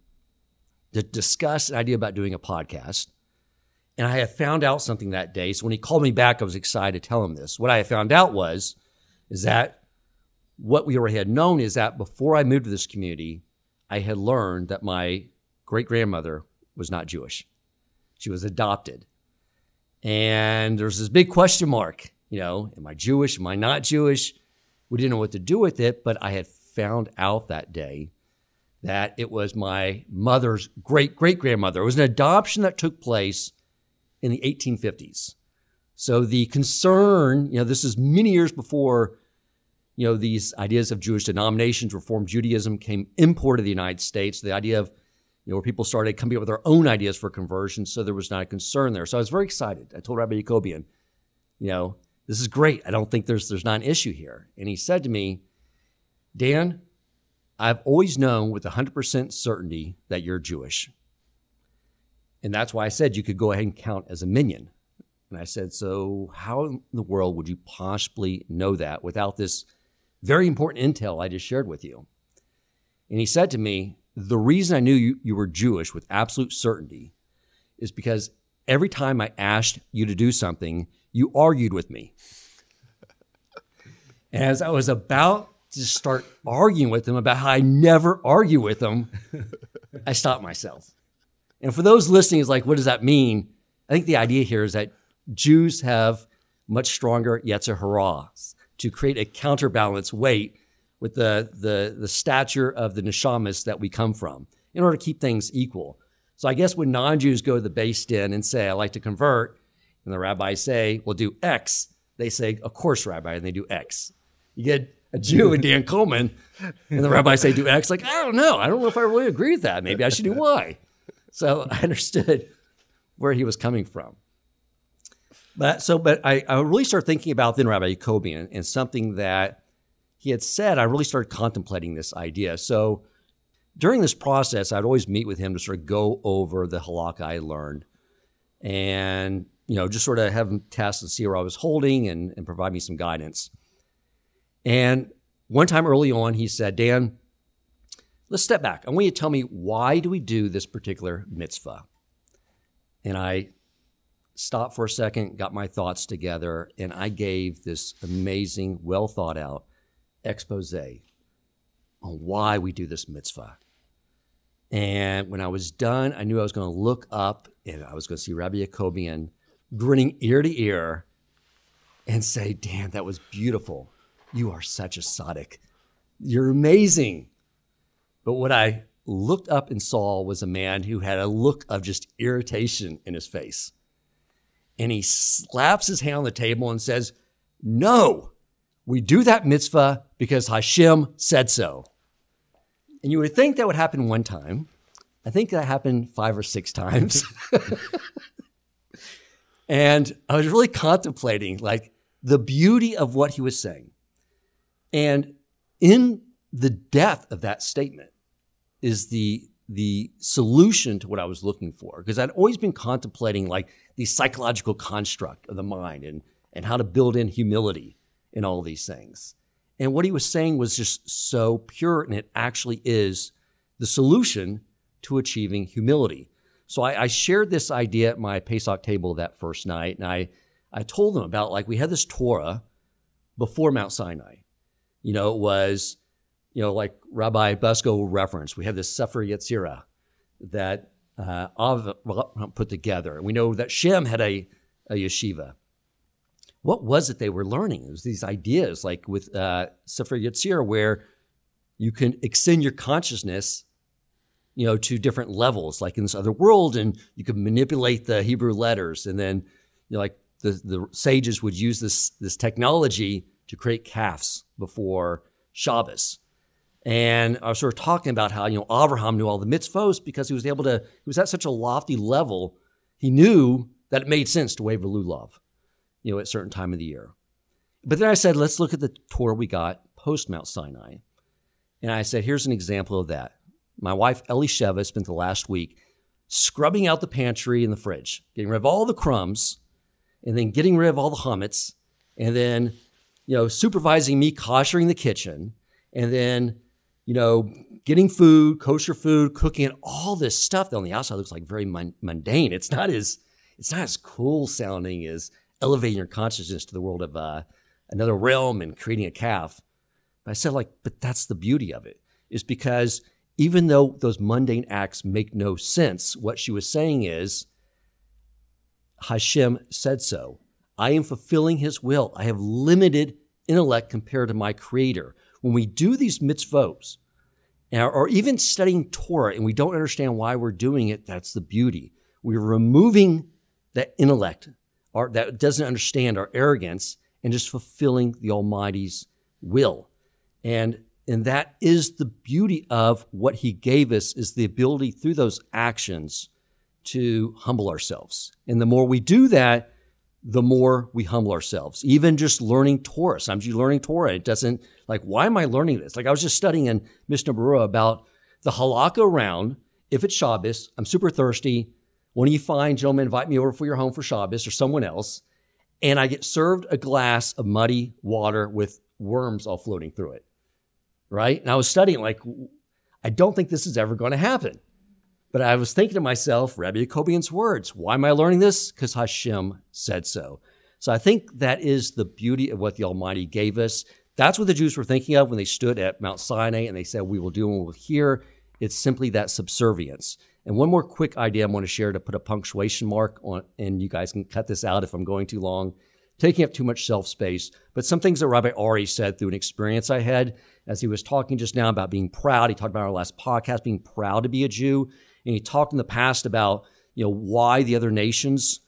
to discuss an idea about doing a podcast. And I had found out something that day. So when he called me back, I was excited to tell him this. What I had found out was, is that what we already had known is that before I moved to this community, I had learned that my great grandmother was not Jewish. She was adopted. And there's this big question mark, you know, am I Jewish? Am I not Jewish? We didn't know what to do with it, but I had found out that day that it was my mother's great great grandmother. It was an adoption that took place in the 1850s. So the concern, you know, this is many years before, you know, these ideas of Jewish denominations, Reform Judaism came imported to the United States. The idea of, you know, where people started coming up with their own ideas for conversion, so there was not a concern there. So I was very excited. I told Rabbi Jacobian, you know, this is great. I don't think there's there's not an issue here. And he said to me, Dan, I've always known with 100% certainty that you're Jewish. And that's why I said you could go ahead and count as a minyan. And I said, So, how in the world would you possibly know that without this very important intel I just shared with you? And he said to me, The reason I knew you, you were Jewish with absolute certainty is because every time I asked you to do something, you argued with me. And as I was about to start arguing with him about how I never argue with him, I stopped myself. And for those listening, is like, what does that mean? I think the idea here is that Jews have much stronger yetzer hara to create a counterbalance weight with the, the, the stature of the neshamas that we come from in order to keep things equal. So I guess when non-Jews go to the beis Din and say, I like to convert, and the rabbis say, well, do X, they say, of course, Rabbi, and they do X. You get a Jew and Dan Coleman, and the rabbis say, do X. Like, I don't know. I don't know if I really agree with that. Maybe I should do Y. So I understood where he was coming from. But so, but I, I really started thinking about then Rabbi Jacobi and, and something that he had said. I really started contemplating this idea. So during this process, I'd always meet with him to sort of go over the halakha I learned, and you know, just sort of have him test and see where I was holding and, and provide me some guidance. And one time early on, he said, Dan, let's step back. I want you to tell me why do we do this particular mitzvah? And I stopped for a second, got my thoughts together, and I gave this amazing, well thought out expose on why we do this mitzvah. And when I was done, I knew I was going to look up and I was going to see Rabbi Jacobian grinning ear to ear and say, Dan, that was beautiful. You are such a tzaddik. You're amazing. But what I looked up and saw was a man who had a look of just irritation in his face. And he slaps his hand on the table and says, No, we do that mitzvah because Hashem said so. And you would think that would happen one time. I think that happened five or six times. and I was really contemplating like the beauty of what he was saying. And in the depth of that statement is the the solution to what I was looking for. Because I'd always been contemplating like the psychological construct of the mind and, and how to build in humility in all these things. And what he was saying was just so pure, and it actually is the solution to achieving humility. So I, I shared this idea at my Pesach table that first night, and I, I told them about like we had this Torah before Mount Sinai. You know, it was, you know, like Rabbi Busto referenced, we have this Sefer Yetzirah that uh, Av put together. We know that Shem had a, a yeshiva. What was it they were learning? It was these ideas like with uh, Sefer Yetzirah where you can extend your consciousness you know, to different levels, like in this other world, and you could manipulate the Hebrew letters, and then, you know, like the, the sages would use this this technology to create calves before Shabbos. And I was sort of talking about how, you know, Abraham knew all the mitzvos because he was able to, he was at such a lofty level, he knew that it made sense to wave a lulav, you know, at a certain time of the year. But then I said, let's look at the Torah we got post Mount Sinai. And I said, here's an example of that. My wife, Elisheva, spent the last week scrubbing out the pantry and the fridge, getting rid of all the crumbs, and then getting rid of all the chametz, and then, you know, supervising me koshering the kitchen, and then, you know, getting food, kosher food, cooking, and all this stuff that on the outside looks like very mundane. It's not as, it's not as cool sounding as elevating your consciousness to the world of uh, another realm and creating a calf. But I said, like, but that's the beauty of it, is because even though those mundane acts make no sense, what she was saying is, Hashem said so. I am fulfilling his will. I have limited intellect compared to my creator. When we do these mitzvot, or even studying Torah, and we don't understand why we're doing it, that's the beauty. We're removing that intellect our, that doesn't understand our arrogance and just fulfilling the Almighty's will. And and that is the beauty of what he gave us is the ability through those actions to humble ourselves. And the more we do that, the more we humble ourselves. Even just learning Torah. Sometimes you learning Torah, it doesn't like, why am I learning this? Like I was just studying in Mishnah Berurah about the halakha round. If it's Shabbos, I'm super thirsty. When you find gentlemen invite me over for your home for Shabbos or someone else, and I get served a glass of muddy water with worms all floating through it right? And I was studying, like, I don't think this is ever going to happen. But I was thinking to myself, Rabbi Jacobian's words, why am I learning this? Because Hashem said so. So I think that is the beauty of what the Almighty gave us. That's what the Jews were thinking of when they stood at Mount Sinai and they said, We will do and we will hear. It's simply that subservience. And one more quick idea I want to share to put a punctuation mark on, and you guys can cut this out if I'm going too long, taking up too much self space. But some things that Rabbi Ari said through an experience I had as he was talking just now about being proud. He talked about our last podcast, being proud to be a Jew. And he talked in the past about, you know, why the other nations,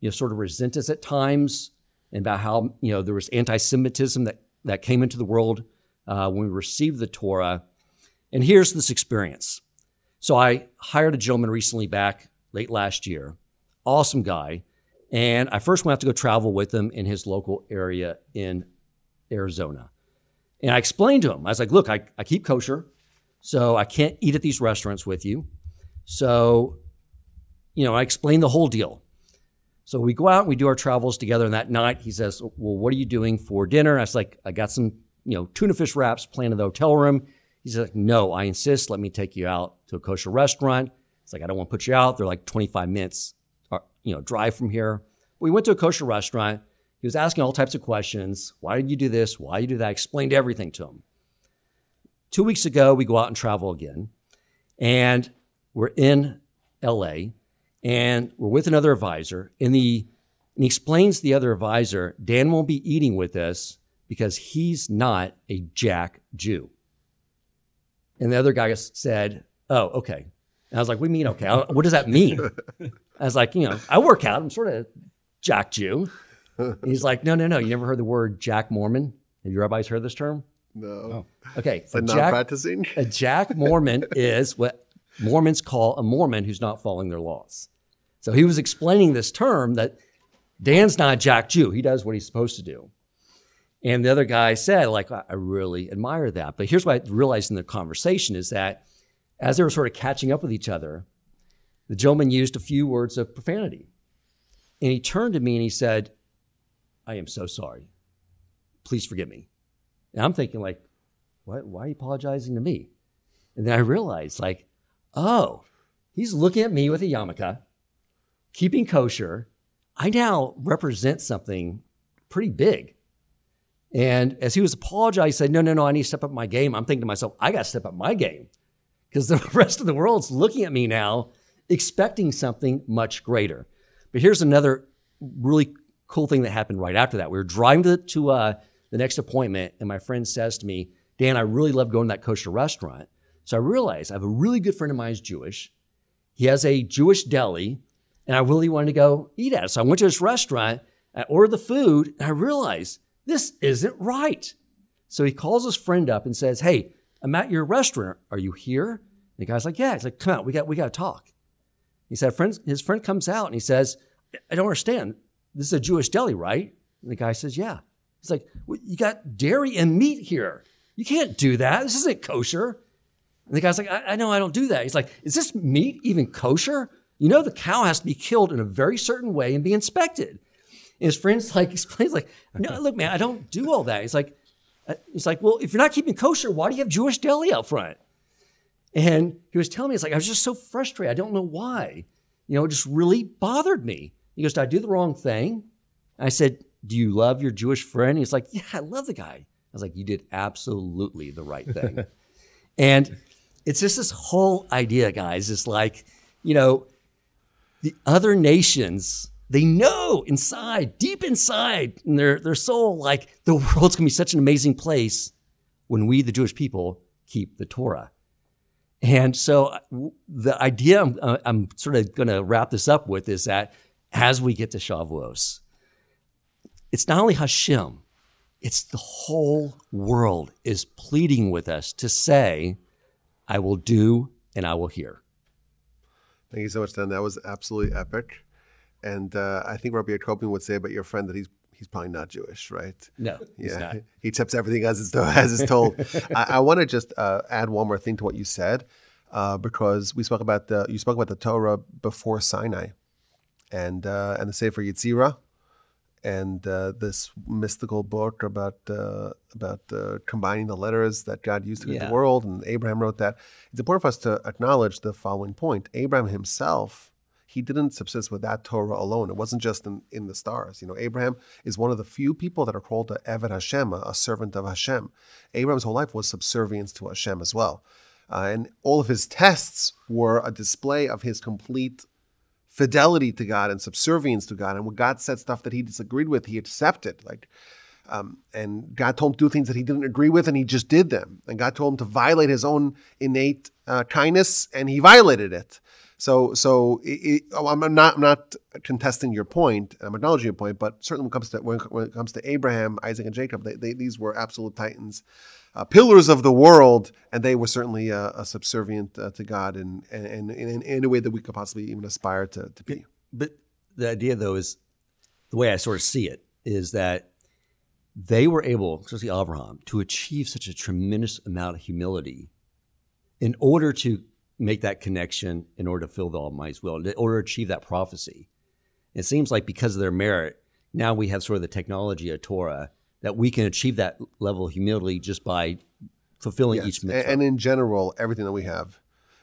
you know, sort of resent us at times and about how, you know, there was anti Semitism that, that came into the world uh, when we received the Torah. And here's this experience. So I hired a gentleman recently back late last year, awesome guy. And I first went out to go travel with him in his local area in Arizona. And I explained to him, I was like, look, I, I keep kosher, so I can't eat at these restaurants with you. So, you know, I explained the whole deal. So we go out and we do our travels together. And that night he says, Well, what are you doing for dinner? I was like, I got some, you know, tuna fish wraps planned in the hotel room. He's like, No, I insist. Let me take you out to a kosher restaurant. It's like, I don't want to put you out. They're like 25 minutes, uh, you know, drive from here. We went to a kosher restaurant. He was asking all types of questions. Why did you do this? Why did you do that? I explained everything to him. Two weeks ago, we go out and travel again. And we're in LA and we're with another advisor. And, the, and he explains to the other advisor, Dan won't be eating with us because he's not a Jack Jew. And the other guy said, Oh, okay. And I was like, We mean okay. What does that mean? I was like, You know, I work out. I'm sort of Jack Jew. And he's like, No, no, no. You never heard the word Jack Mormon? Have your rabbis heard this term? No. Oh. Okay. It's like not Jack, practicing. a Jack Mormon is what Mormons call a Mormon who's not following their laws. So he was explaining this term that Dan's not a Jack Jew. He does what he's supposed to do. And the other guy said, like, I really admire that. But here's what I realized in the conversation is that as they were sort of catching up with each other, the gentleman used a few words of profanity. And he turned to me and he said, I am so sorry. Please forgive me. And I'm thinking, like, what, why are you apologizing to me? And then I realized, like, oh, he's looking at me with a yarmulke, keeping kosher. I now represent something pretty big. And as he was apologizing, he said, No, no, no, I need to step up my game. I'm thinking to myself, I got to step up my game because the rest of the world's looking at me now, expecting something much greater. But here's another really cool thing that happened right after that. We were driving to, to uh, the next appointment, and my friend says to me, Dan, I really love going to that kosher restaurant. So I realized I have a really good friend of mine who's Jewish. He has a Jewish deli, and I really wanted to go eat at it. So I went to this restaurant, I ordered the food, and I realized this isn't right. So he calls his friend up and says, Hey, I'm at your restaurant. Are you here? And the guy's like, Yeah. He's like, Come out. We got we got to talk. He said, friend, his friend comes out and he says, I don't understand. This is a Jewish deli, right? And the guy says, Yeah. He's like, well, You got dairy and meat here. You can't do that. This isn't kosher. And the guy's like, I, I know I don't do that. He's like, Is this meat even kosher? You know, the cow has to be killed in a very certain way and be inspected. And his friend's like, explains, like, no, look, man, I don't do all that. He's like, uh, he's like, well, if you're not keeping kosher, why do you have Jewish deli out front? And he was telling me, it's like, I was just so frustrated. I don't know why. You know, it just really bothered me. He goes, Did I do the wrong thing? I said, Do you love your Jewish friend? He's like, Yeah, I love the guy. I was like, You did absolutely the right thing. and it's just this whole idea, guys. It's like, you know, the other nations, they know inside, deep inside, in their, their soul, like the world's gonna be such an amazing place when we, the Jewish people, keep the Torah. And so uh, the idea I'm, uh, I'm sort of going to wrap this up with is that as we get to Shavuos, it's not only Hashem, it's the whole world is pleading with us to say, I will do and I will hear. Thank you so much, Dan. That was absolutely epic. And uh, I think Rabbi Jacobin would say about your friend that he's he's probably not Jewish, right? No, he's yeah, not. he accepts everything as it's, as it's told. I, I want to just uh, add one more thing to what you said, uh, because we spoke about the you spoke about the Torah before Sinai, and uh, and the Sefer Yetzirah, and uh, this mystical book about uh, about uh, combining the letters that God used to create Yeah. the world, and Abraham wrote that. It's important for us to acknowledge the following point: Abraham himself, he didn't subsist with that Torah alone. It wasn't just in, in the stars. You know, Abraham is one of the few people that are called a Eved Hashem, a, servant of Hashem. Abraham's whole life was subservience to Hashem as well. Uh, and all of his tests were a display of his complete fidelity to God and subservience to God. And when God said stuff that he disagreed with, he accepted. Like, um, and God told him to do things that he didn't agree with, and he just did them. And God told him to violate his own innate uh, kindness, and he violated it. So, so it, it, oh, I'm not I'm not contesting your point. I'm acknowledging your point, but certainly when it comes to when, it comes to Abraham, Isaac, and Jacob, they, they, these were absolute titans, uh, pillars of the world, and they were certainly uh, subservient uh, to God, and in, in a way that we could possibly even aspire to, to be. But the idea, though, is the way I sort of see it is that they were able, especially Abraham, to achieve such a tremendous amount of humility in order to make that connection in order to fill the Almighty's will, in order to achieve that prophecy. It seems like because of their merit, now we have sort of the technology of Torah that we can achieve that level of humility just by fulfilling yes. each mitzvah. And in general, everything that we have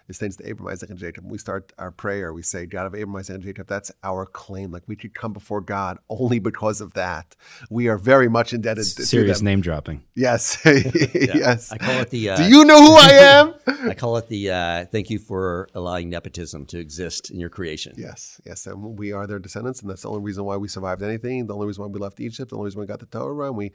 is thanks to Abraham, Isaac, and Jacob. When we start our prayer, we say, God of Abraham, Isaac, and Jacob, that's our claim. Like we could come before God only because of that. We are very much indebted to Serious them. name dropping. Yes. yes. I call it the. Uh, Do you know who I am? I call it the. Uh, thank you for allowing nepotism to exist in your creation. Yes. Yes. And we are their descendants, and that's the only reason why we survived anything. The only reason why we left Egypt. The only reason we got the Torah, and we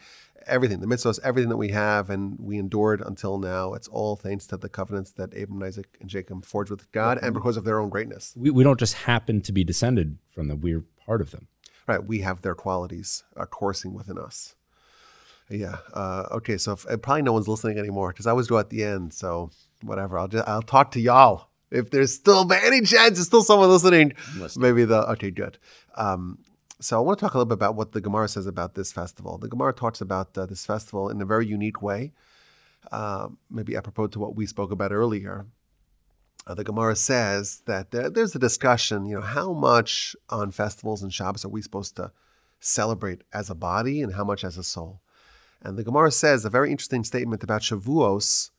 everything, the mitzvahs, everything that we have, and we endured until now. It's all thanks to the covenants that Abraham, Isaac, and Jacob forged with God, and because of their own greatness. We, we don't just happen to be descended from them; we're part of them. Right. We have their qualities uh, coursing within us. Yeah. Uh, okay. So if, probably no one's listening anymore because I always do at the end. So whatever. I'll just I'll talk to y'all if there's still by any chance there's still someone listening. Listening. Maybe the okay good. Um, so I want to talk a little bit about what the Gemara says about this festival. The Gemara talks about uh, this festival in a very unique way, uh, maybe apropos to what we spoke about earlier. Uh, the Gemara says that there, there's a discussion, you know, how much on festivals and Shabbos are we supposed to celebrate as a body and how much as a soul? And the Gemara says a very interesting statement about Shavuos,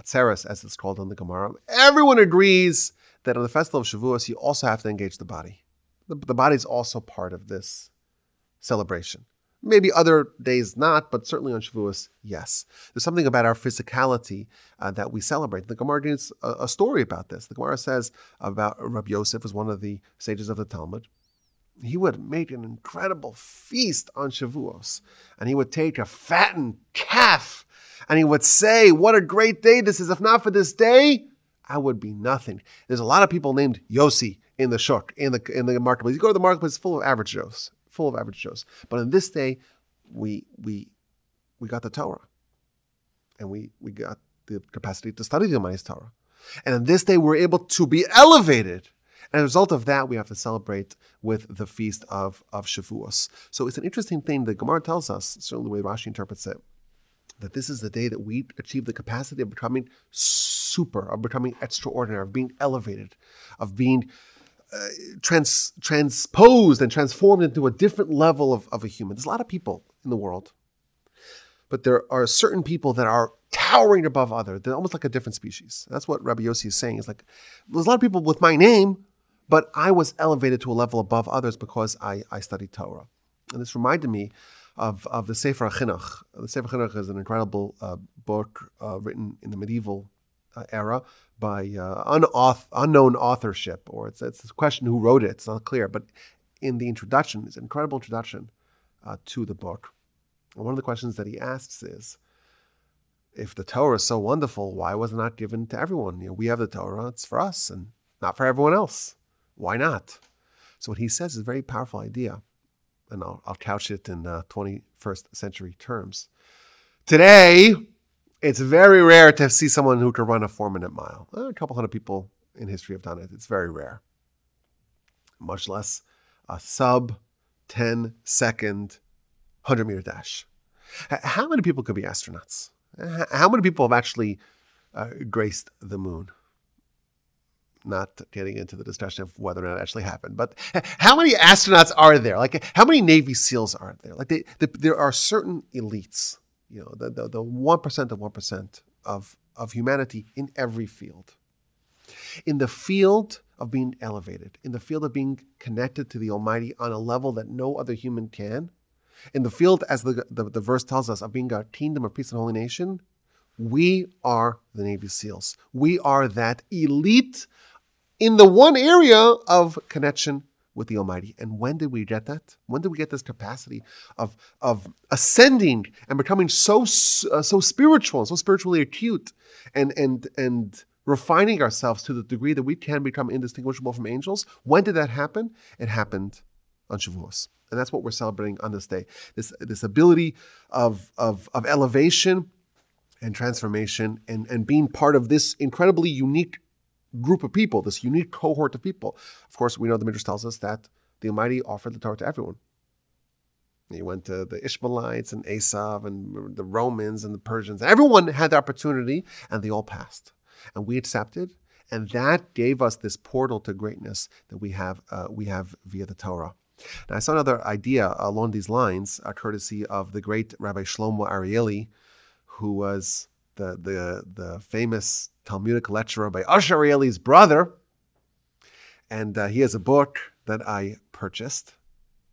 Atzeres, as it's called in the Gemara. Everyone agrees that on the festival of Shavuos, you also have to engage the body. The, the body is also part of this celebration. Maybe other days not, but certainly on Shavuos, yes. There's something about our physicality uh, that we celebrate. The Gemara gives a, a, story about this. The Gemara says about Rabbi Yosef was one of the sages of the Talmud. He would make an incredible feast on Shavuos, and he would take a fattened calf, and he would say, "What a great day this is! If not for this day, I would be nothing." There's a lot of people named Yossi in the shuk, in the in the marketplace. You go to the marketplace, full of average Joes, full of average Joes. But on this day, we we we got the Torah, and we we got the capacity to study the Almighty's Torah, and on this day we're able to be elevated. And as a result of that, we have to celebrate with the feast of, of Shavuos. So it's an interesting thing. that Gemara tells us, certainly the way Rashi interprets it, that this is the day that we achieve the capacity of becoming super, of becoming extraordinary, of being elevated, of being uh, trans, transposed and transformed into a different level of, of a human. There's a lot of people in the world, but there are certain people that are towering above other. They're almost like a different species. That's what Rabbi Yossi is saying. It's like there's a lot of people with my name, but I was elevated to a level above others because I, I studied Torah. And this reminded me of, of the Sefer Chinuch. The Sefer Chinuch is an incredible uh, book uh, written in the medieval era by uh, unauth- unknown authorship, or it's, it's a question who wrote it. It's not clear, but in the introduction, it's an incredible introduction uh, to the book. One of the questions that he asks is, if the Torah is so wonderful, why was it not given to everyone? You know, we have the Torah; it's for us and not for everyone else. Why not? So what he says is a very powerful idea, and I'll, I'll couch it in uh, 21st century terms. Today, it's very rare to see someone who can run a four-minute mile. A couple hundred people in history have done it. It's very rare. Much less a sub 10 second 100 meter dash. How many people could be astronauts? How many people have actually uh, graced the moon? Not getting into the discussion of whether or not it actually happened, but how many astronauts are there? Like, how many Navy SEALs are there? Like, they, the, there are certain elites, you know, the, the, the 1% of 1% of, of humanity in every field. In the field of being elevated, in the field of being connected to the Almighty on a level that no other human can, in the field, as the, the, the verse tells us, of being a kingdom of priest and holy nation, we are the Navy SEALs. We are that elite in the one area of connection with the Almighty. And when did we get that? When did we get this capacity of, of ascending and becoming so uh, so spiritual, so spiritually acute, and and and refining ourselves to the degree that we can become indistinguishable from angels? When did that happen? It happened on Shavuos. And that's what we're celebrating on this day. This, this ability of, of, of elevation and transformation and, and being part of this incredibly unique group of people, this unique cohort of people. Of course, we know the Midrash tells us that the Almighty offered the Torah to everyone. He went to the Ishmaelites and Esav and the Romans and the Persians. Everyone had the opportunity and they all passed. And we accepted. And that gave us this portal to greatness that we have, uh, we have via the Torah. Now, I saw another idea along these lines, uh, courtesy of the great Rabbi Shlomo Arieli, who was the, the, the famous Talmudic lecturer by Usher Arieli's brother. And uh, he has a book that I purchased,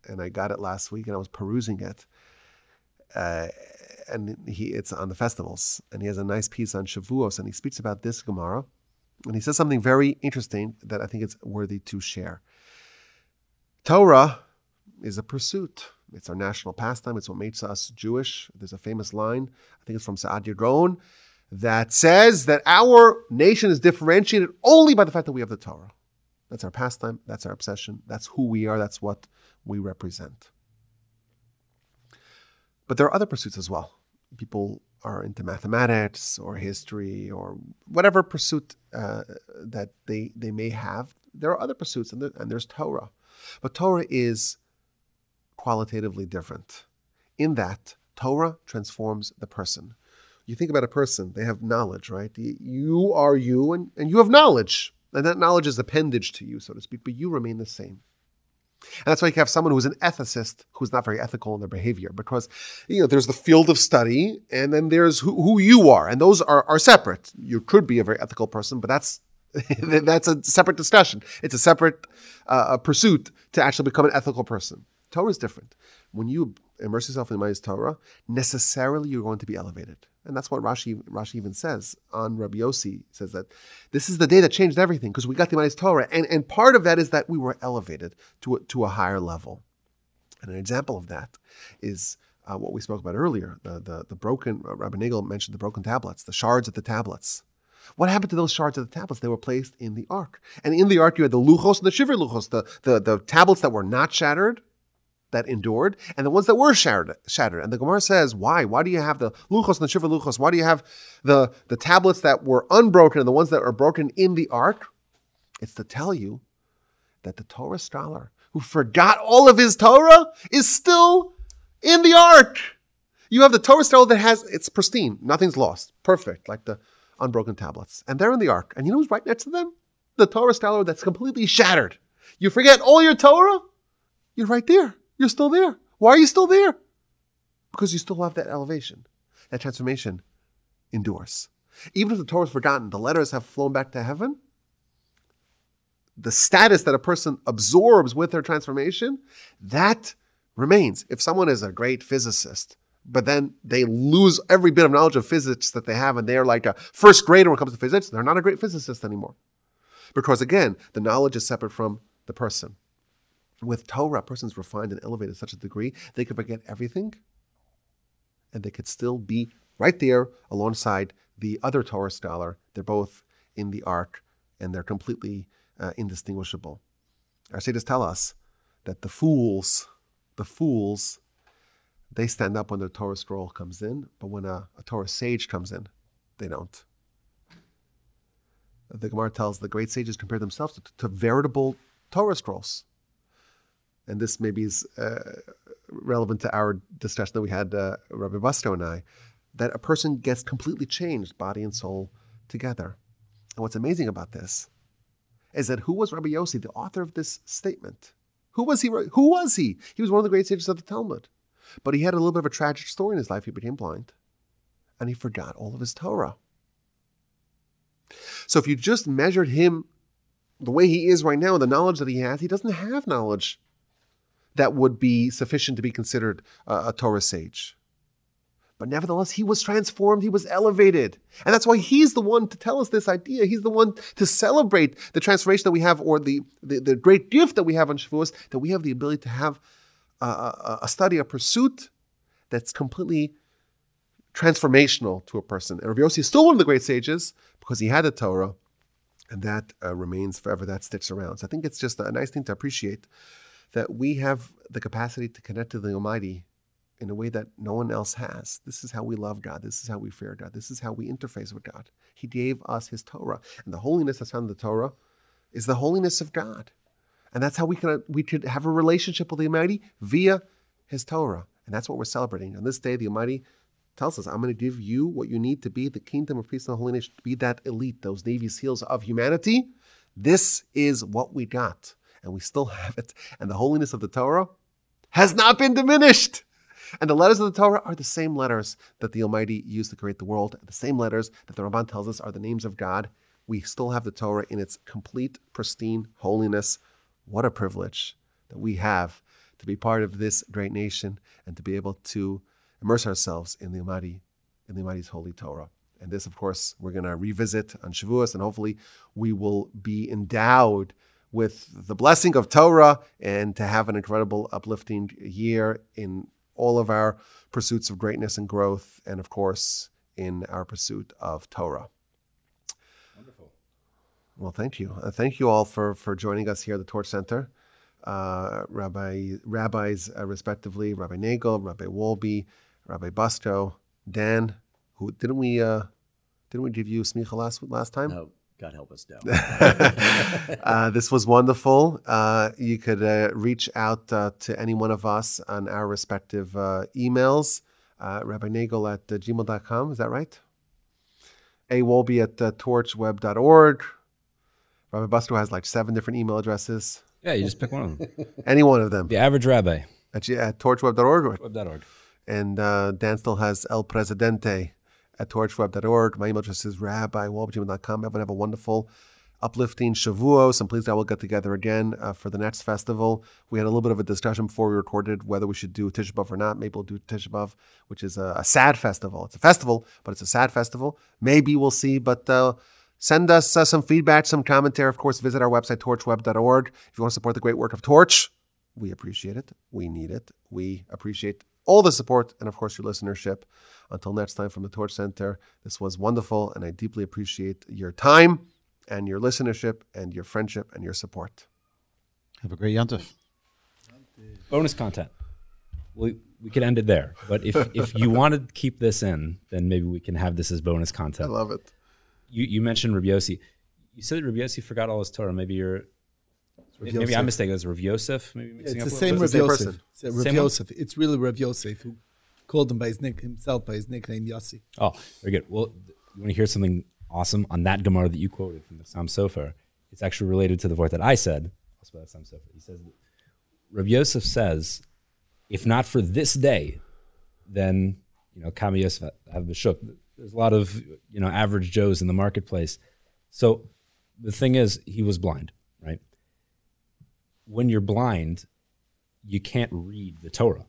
and I got it last week, and I was perusing it. Uh, and he it's on the festivals, and he has a nice piece on Shavuos, and he speaks about this Gemara, and he says something very interesting that I think it's worthy to share. Torah is a pursuit. It's our national pastime. It's what makes us Jewish. There's a famous line, I think it's from Saadia Gaon, that says that our nation is differentiated only by the fact that we have the Torah. That's our pastime. That's our obsession. That's who we are. That's what we represent. But there are other pursuits as well. People are into mathematics or history or whatever pursuit uh, that they, they may have. There are other pursuits, and, there, and there's Torah. But Torah is qualitatively different in that Torah transforms the person. You think about a person, they have knowledge, right? You are you, and, and you have knowledge. And that knowledge is appendage to you, so to speak, but you remain the same. And that's why you have someone who's an ethicist who's not very ethical in their behavior because, you know, there's the field of study and then there's who, who you are. And those are, are separate. You could be a very ethical person, but that's that's a separate discussion. It's a separate uh, pursuit to actually become an ethical person. Torah is different. When you immerse yourself in the Torah, necessarily you're going to be elevated. And that's what Rashi, Rashi even says on Rabbi Yossi, says that this is the day that changed everything because we got the Ma'is Torah. And, and part of that is that we were elevated to a, to a higher level. And an example of that is uh, what we spoke about earlier. The, the, the broken, uh, Rabbi Nagel mentioned the broken tablets, the shards of the tablets. What happened to those shards of the tablets? They were placed in the ark. And in the ark, you had the luchos and the shivrei luchos, the, the, the tablets that were not shattered, that endured, and the ones that were shattered. shattered. And the Gemara says, why? Why do you have the luchos and the shivrei luchos? Why do you have the, the tablets that were unbroken and the ones that are broken in the ark? It's to tell you that the Torah scholar who forgot all of his Torah is still in the ark. You have the Torah scholar that has, it's pristine, nothing's lost, perfect, like the unbroken tablets. And they're in the ark. And you know who's right next to them? The Torah scholar that's completely shattered. You forget all your Torah? You're right there. You're still there. Why are you still there? Because you still have that elevation. That transformation endures. Even if the Torah is forgotten, the letters have flown back to heaven. The status that a person absorbs with their transformation, that remains. If someone is a great physicist, but then they lose every bit of knowledge of physics that they have, and they're like a first grader when it comes to physics. They're not a great physicist anymore. Because again, the knowledge is separate from the person. With Torah, a person's refined and elevated to such a degree, they could forget everything, and they could still be right there alongside the other Torah scholar. They're both in the ark, and they're completely uh, indistinguishable. Our sages tell us that the fools, the fools they stand up when the Torah scroll comes in, but when a, a Torah sage comes in, they don't. The Gemara tells the great sages compare themselves to, to veritable Torah scrolls. And this maybe is uh, relevant to our discussion that we had, uh, Rabbi Busto and I, that a person gets completely changed, body and soul together. And what's amazing about this is that who was Rabbi Yossi, the author of this statement? Who was he? Who was he? He was one of the great sages of the Talmud. But he had a little bit of a tragic story in his life. He became blind and he forgot all of his Torah. So if you just measured him the way he is right now, the knowledge that he has, he doesn't have knowledge that would be sufficient to be considered a, a Torah sage. But nevertheless, he was transformed, he was elevated. And that's why he's the one to tell us this idea. He's the one to celebrate the transformation that we have, or the, the, the great gift that we have on Shavuos, that we have the ability to have a, a, a study, a pursuit that's completely transformational to a person. And Rabbi Yossi is still one of the great sages because he had the Torah, and that uh, remains forever. That sticks around. So I think it's just a nice thing to appreciate that we have the capacity to connect to the Almighty in a way that no one else has. This is how we love God. This is how we fear God. This is how we interface with God. He gave us His Torah, and the holiness that's found in the Torah is the holiness of God, and that's how we can we could have a relationship with the Almighty via His Torah, and that's what we're celebrating on this day. The Almighty tells us, "I'm going to give you what you need to be the kingdom of peace and holiness, to be that elite, those Navy SEALs of humanity." This is what we got, and we still have it, and the holiness of the Torah has not been diminished. And the letters of the Torah are the same letters that the Almighty used to create the world, the same letters that the Ramban tells us are the names of God. We still have the Torah in its complete, pristine holiness. What a privilege that we have to be part of this great nation and to be able to immerse ourselves in the Almighty, in the Almighty's holy Torah. And this, of course, we're going to revisit on Shavuos, and hopefully we will be endowed with the blessing of Torah and to have an incredible, uplifting year in all of our pursuits of greatness and growth, and of course, in our pursuit of Torah. Wonderful. Well, thank you. Uh, thank you all for, for joining us here at the Torch Center. Uh, Rabbi, rabbis, uh, respectively, Rabbi Nagel, Rabbi Wolbe, Rabbi Busto, Dan, who didn't we uh, didn't we give you smicha last last time? No, God help us, no. uh, this was wonderful. Uh, you could uh, reach out uh, to any one of us on our respective uh, emails. Uh, Rabbi Nagel at uh, gmail.com, is that right? A Wolbe at uh, torchweb.org. Rabbi Busto has like seven different email addresses. Yeah, you just pick one of them. Any one of them The average rabbi. at, g- at torchweb.org. Web.org. And uh, Dan still has El Presidente at torchweb.org. My email address is rabbiwolbe.com. Everyone have a wonderful, uplifting Shavuos. And please, I will get together again uh, for the next festival. We had a little bit of a discussion before we recorded whether we should do Tisha B'Av or not. Maybe we'll do Tisha B'Av, which is a, a sad festival. It's a festival, but it's a sad festival. Maybe we'll see, but uh, send us uh, some feedback, some commentary. Of course, visit our website, torchweb.org. If you want to support the great work of Torch, we appreciate it. We need it. We appreciate all the support and, of course, your listenership. Until next time from the Torch Center, this was wonderful, and I deeply appreciate your time and your listenership and your friendship and your support. Have a great Yontif. Bonus content. We, we could end it there. But if, if you want to keep this in, then maybe we can have this as bonus content. I love it. You, you mentioned Rabbi Yossi. You said that Rabbi Yossi forgot all his Torah. Maybe you're. Maybe I'm Yosef. mistaken. It's Rav Yosef. Maybe mixing It's up the same bit? Rav Yosef. person. It's Rav Same one? Yosef. It's really Rav Yosef who called him by his nick himself by his nickname Yossi. Oh, very good. Well, you want to hear something awesome on that Gemara that you quoted from the Chasam Sofer? It's actually related to the word that I said. Also by the Chasam Sofer. He says, that Rabbi Yosef says, if not for this day, then you know, Kami Yosef have beshuk. There's a lot of you know average Joes in the marketplace. So the thing is, he was blind, right? When you're blind, you can't read the Torah.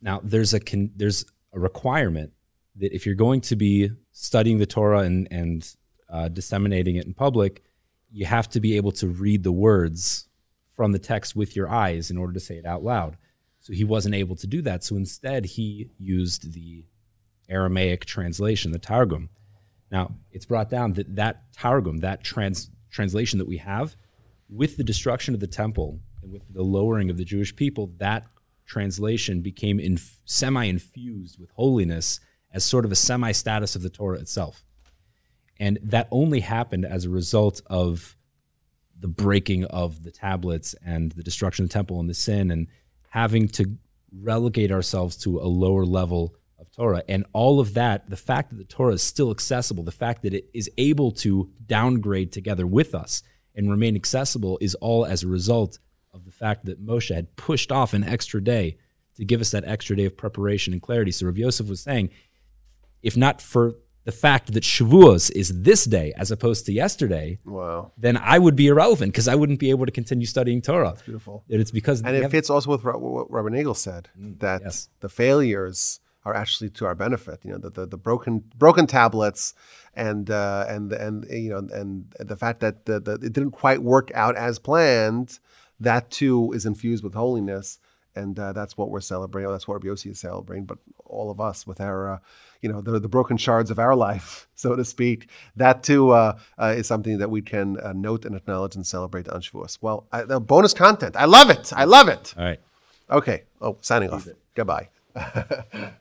Now, there's a con- there's a requirement that if you're going to be studying the Torah and and uh, disseminating it in public, you have to be able to read the words from the text with your eyes in order to say it out loud. So he wasn't able to do that. So instead, he used the Aramaic translation, the Targum. Now, it's brought down that that Targum, that trans- translation that we have, with the destruction of the temple with the lowering of the Jewish people, that translation became semi infused with holiness as sort of a semi status of the Torah itself. And that only happened as a result of the breaking of the tablets and the destruction of the temple and the sin and having to relegate ourselves to a lower level of Torah. And all of that, the fact that the Torah is still accessible, the fact that it is able to downgrade together with us and remain accessible is all as a result of the fact that Moshe had pushed off an extra day to give us that extra day of preparation and clarity. So Rav Yosef was saying, if not for the fact that Shavuos is this day as opposed to yesterday, Wow. then I would be irrelevant because I wouldn't be able to continue studying Torah. beautiful. And it's because And it fits also with what Rabbi Nagel said that yes. the failures are actually to our benefit. You know, the, the, the broken broken tablets and uh, and and you know and the fact that the, the, it didn't quite work out as planned. That too is infused with holiness, and uh, that's what we're celebrating. That's what Rabbi is celebrating. But all of us with our, uh, you know, the, the broken shards of our life, so to speak, that too uh, uh, is something that we can uh, note and acknowledge and celebrate on Shavuos. Well, I, the bonus content, I love it. I love it. all right. Okay. Oh, signing off. Goodbye.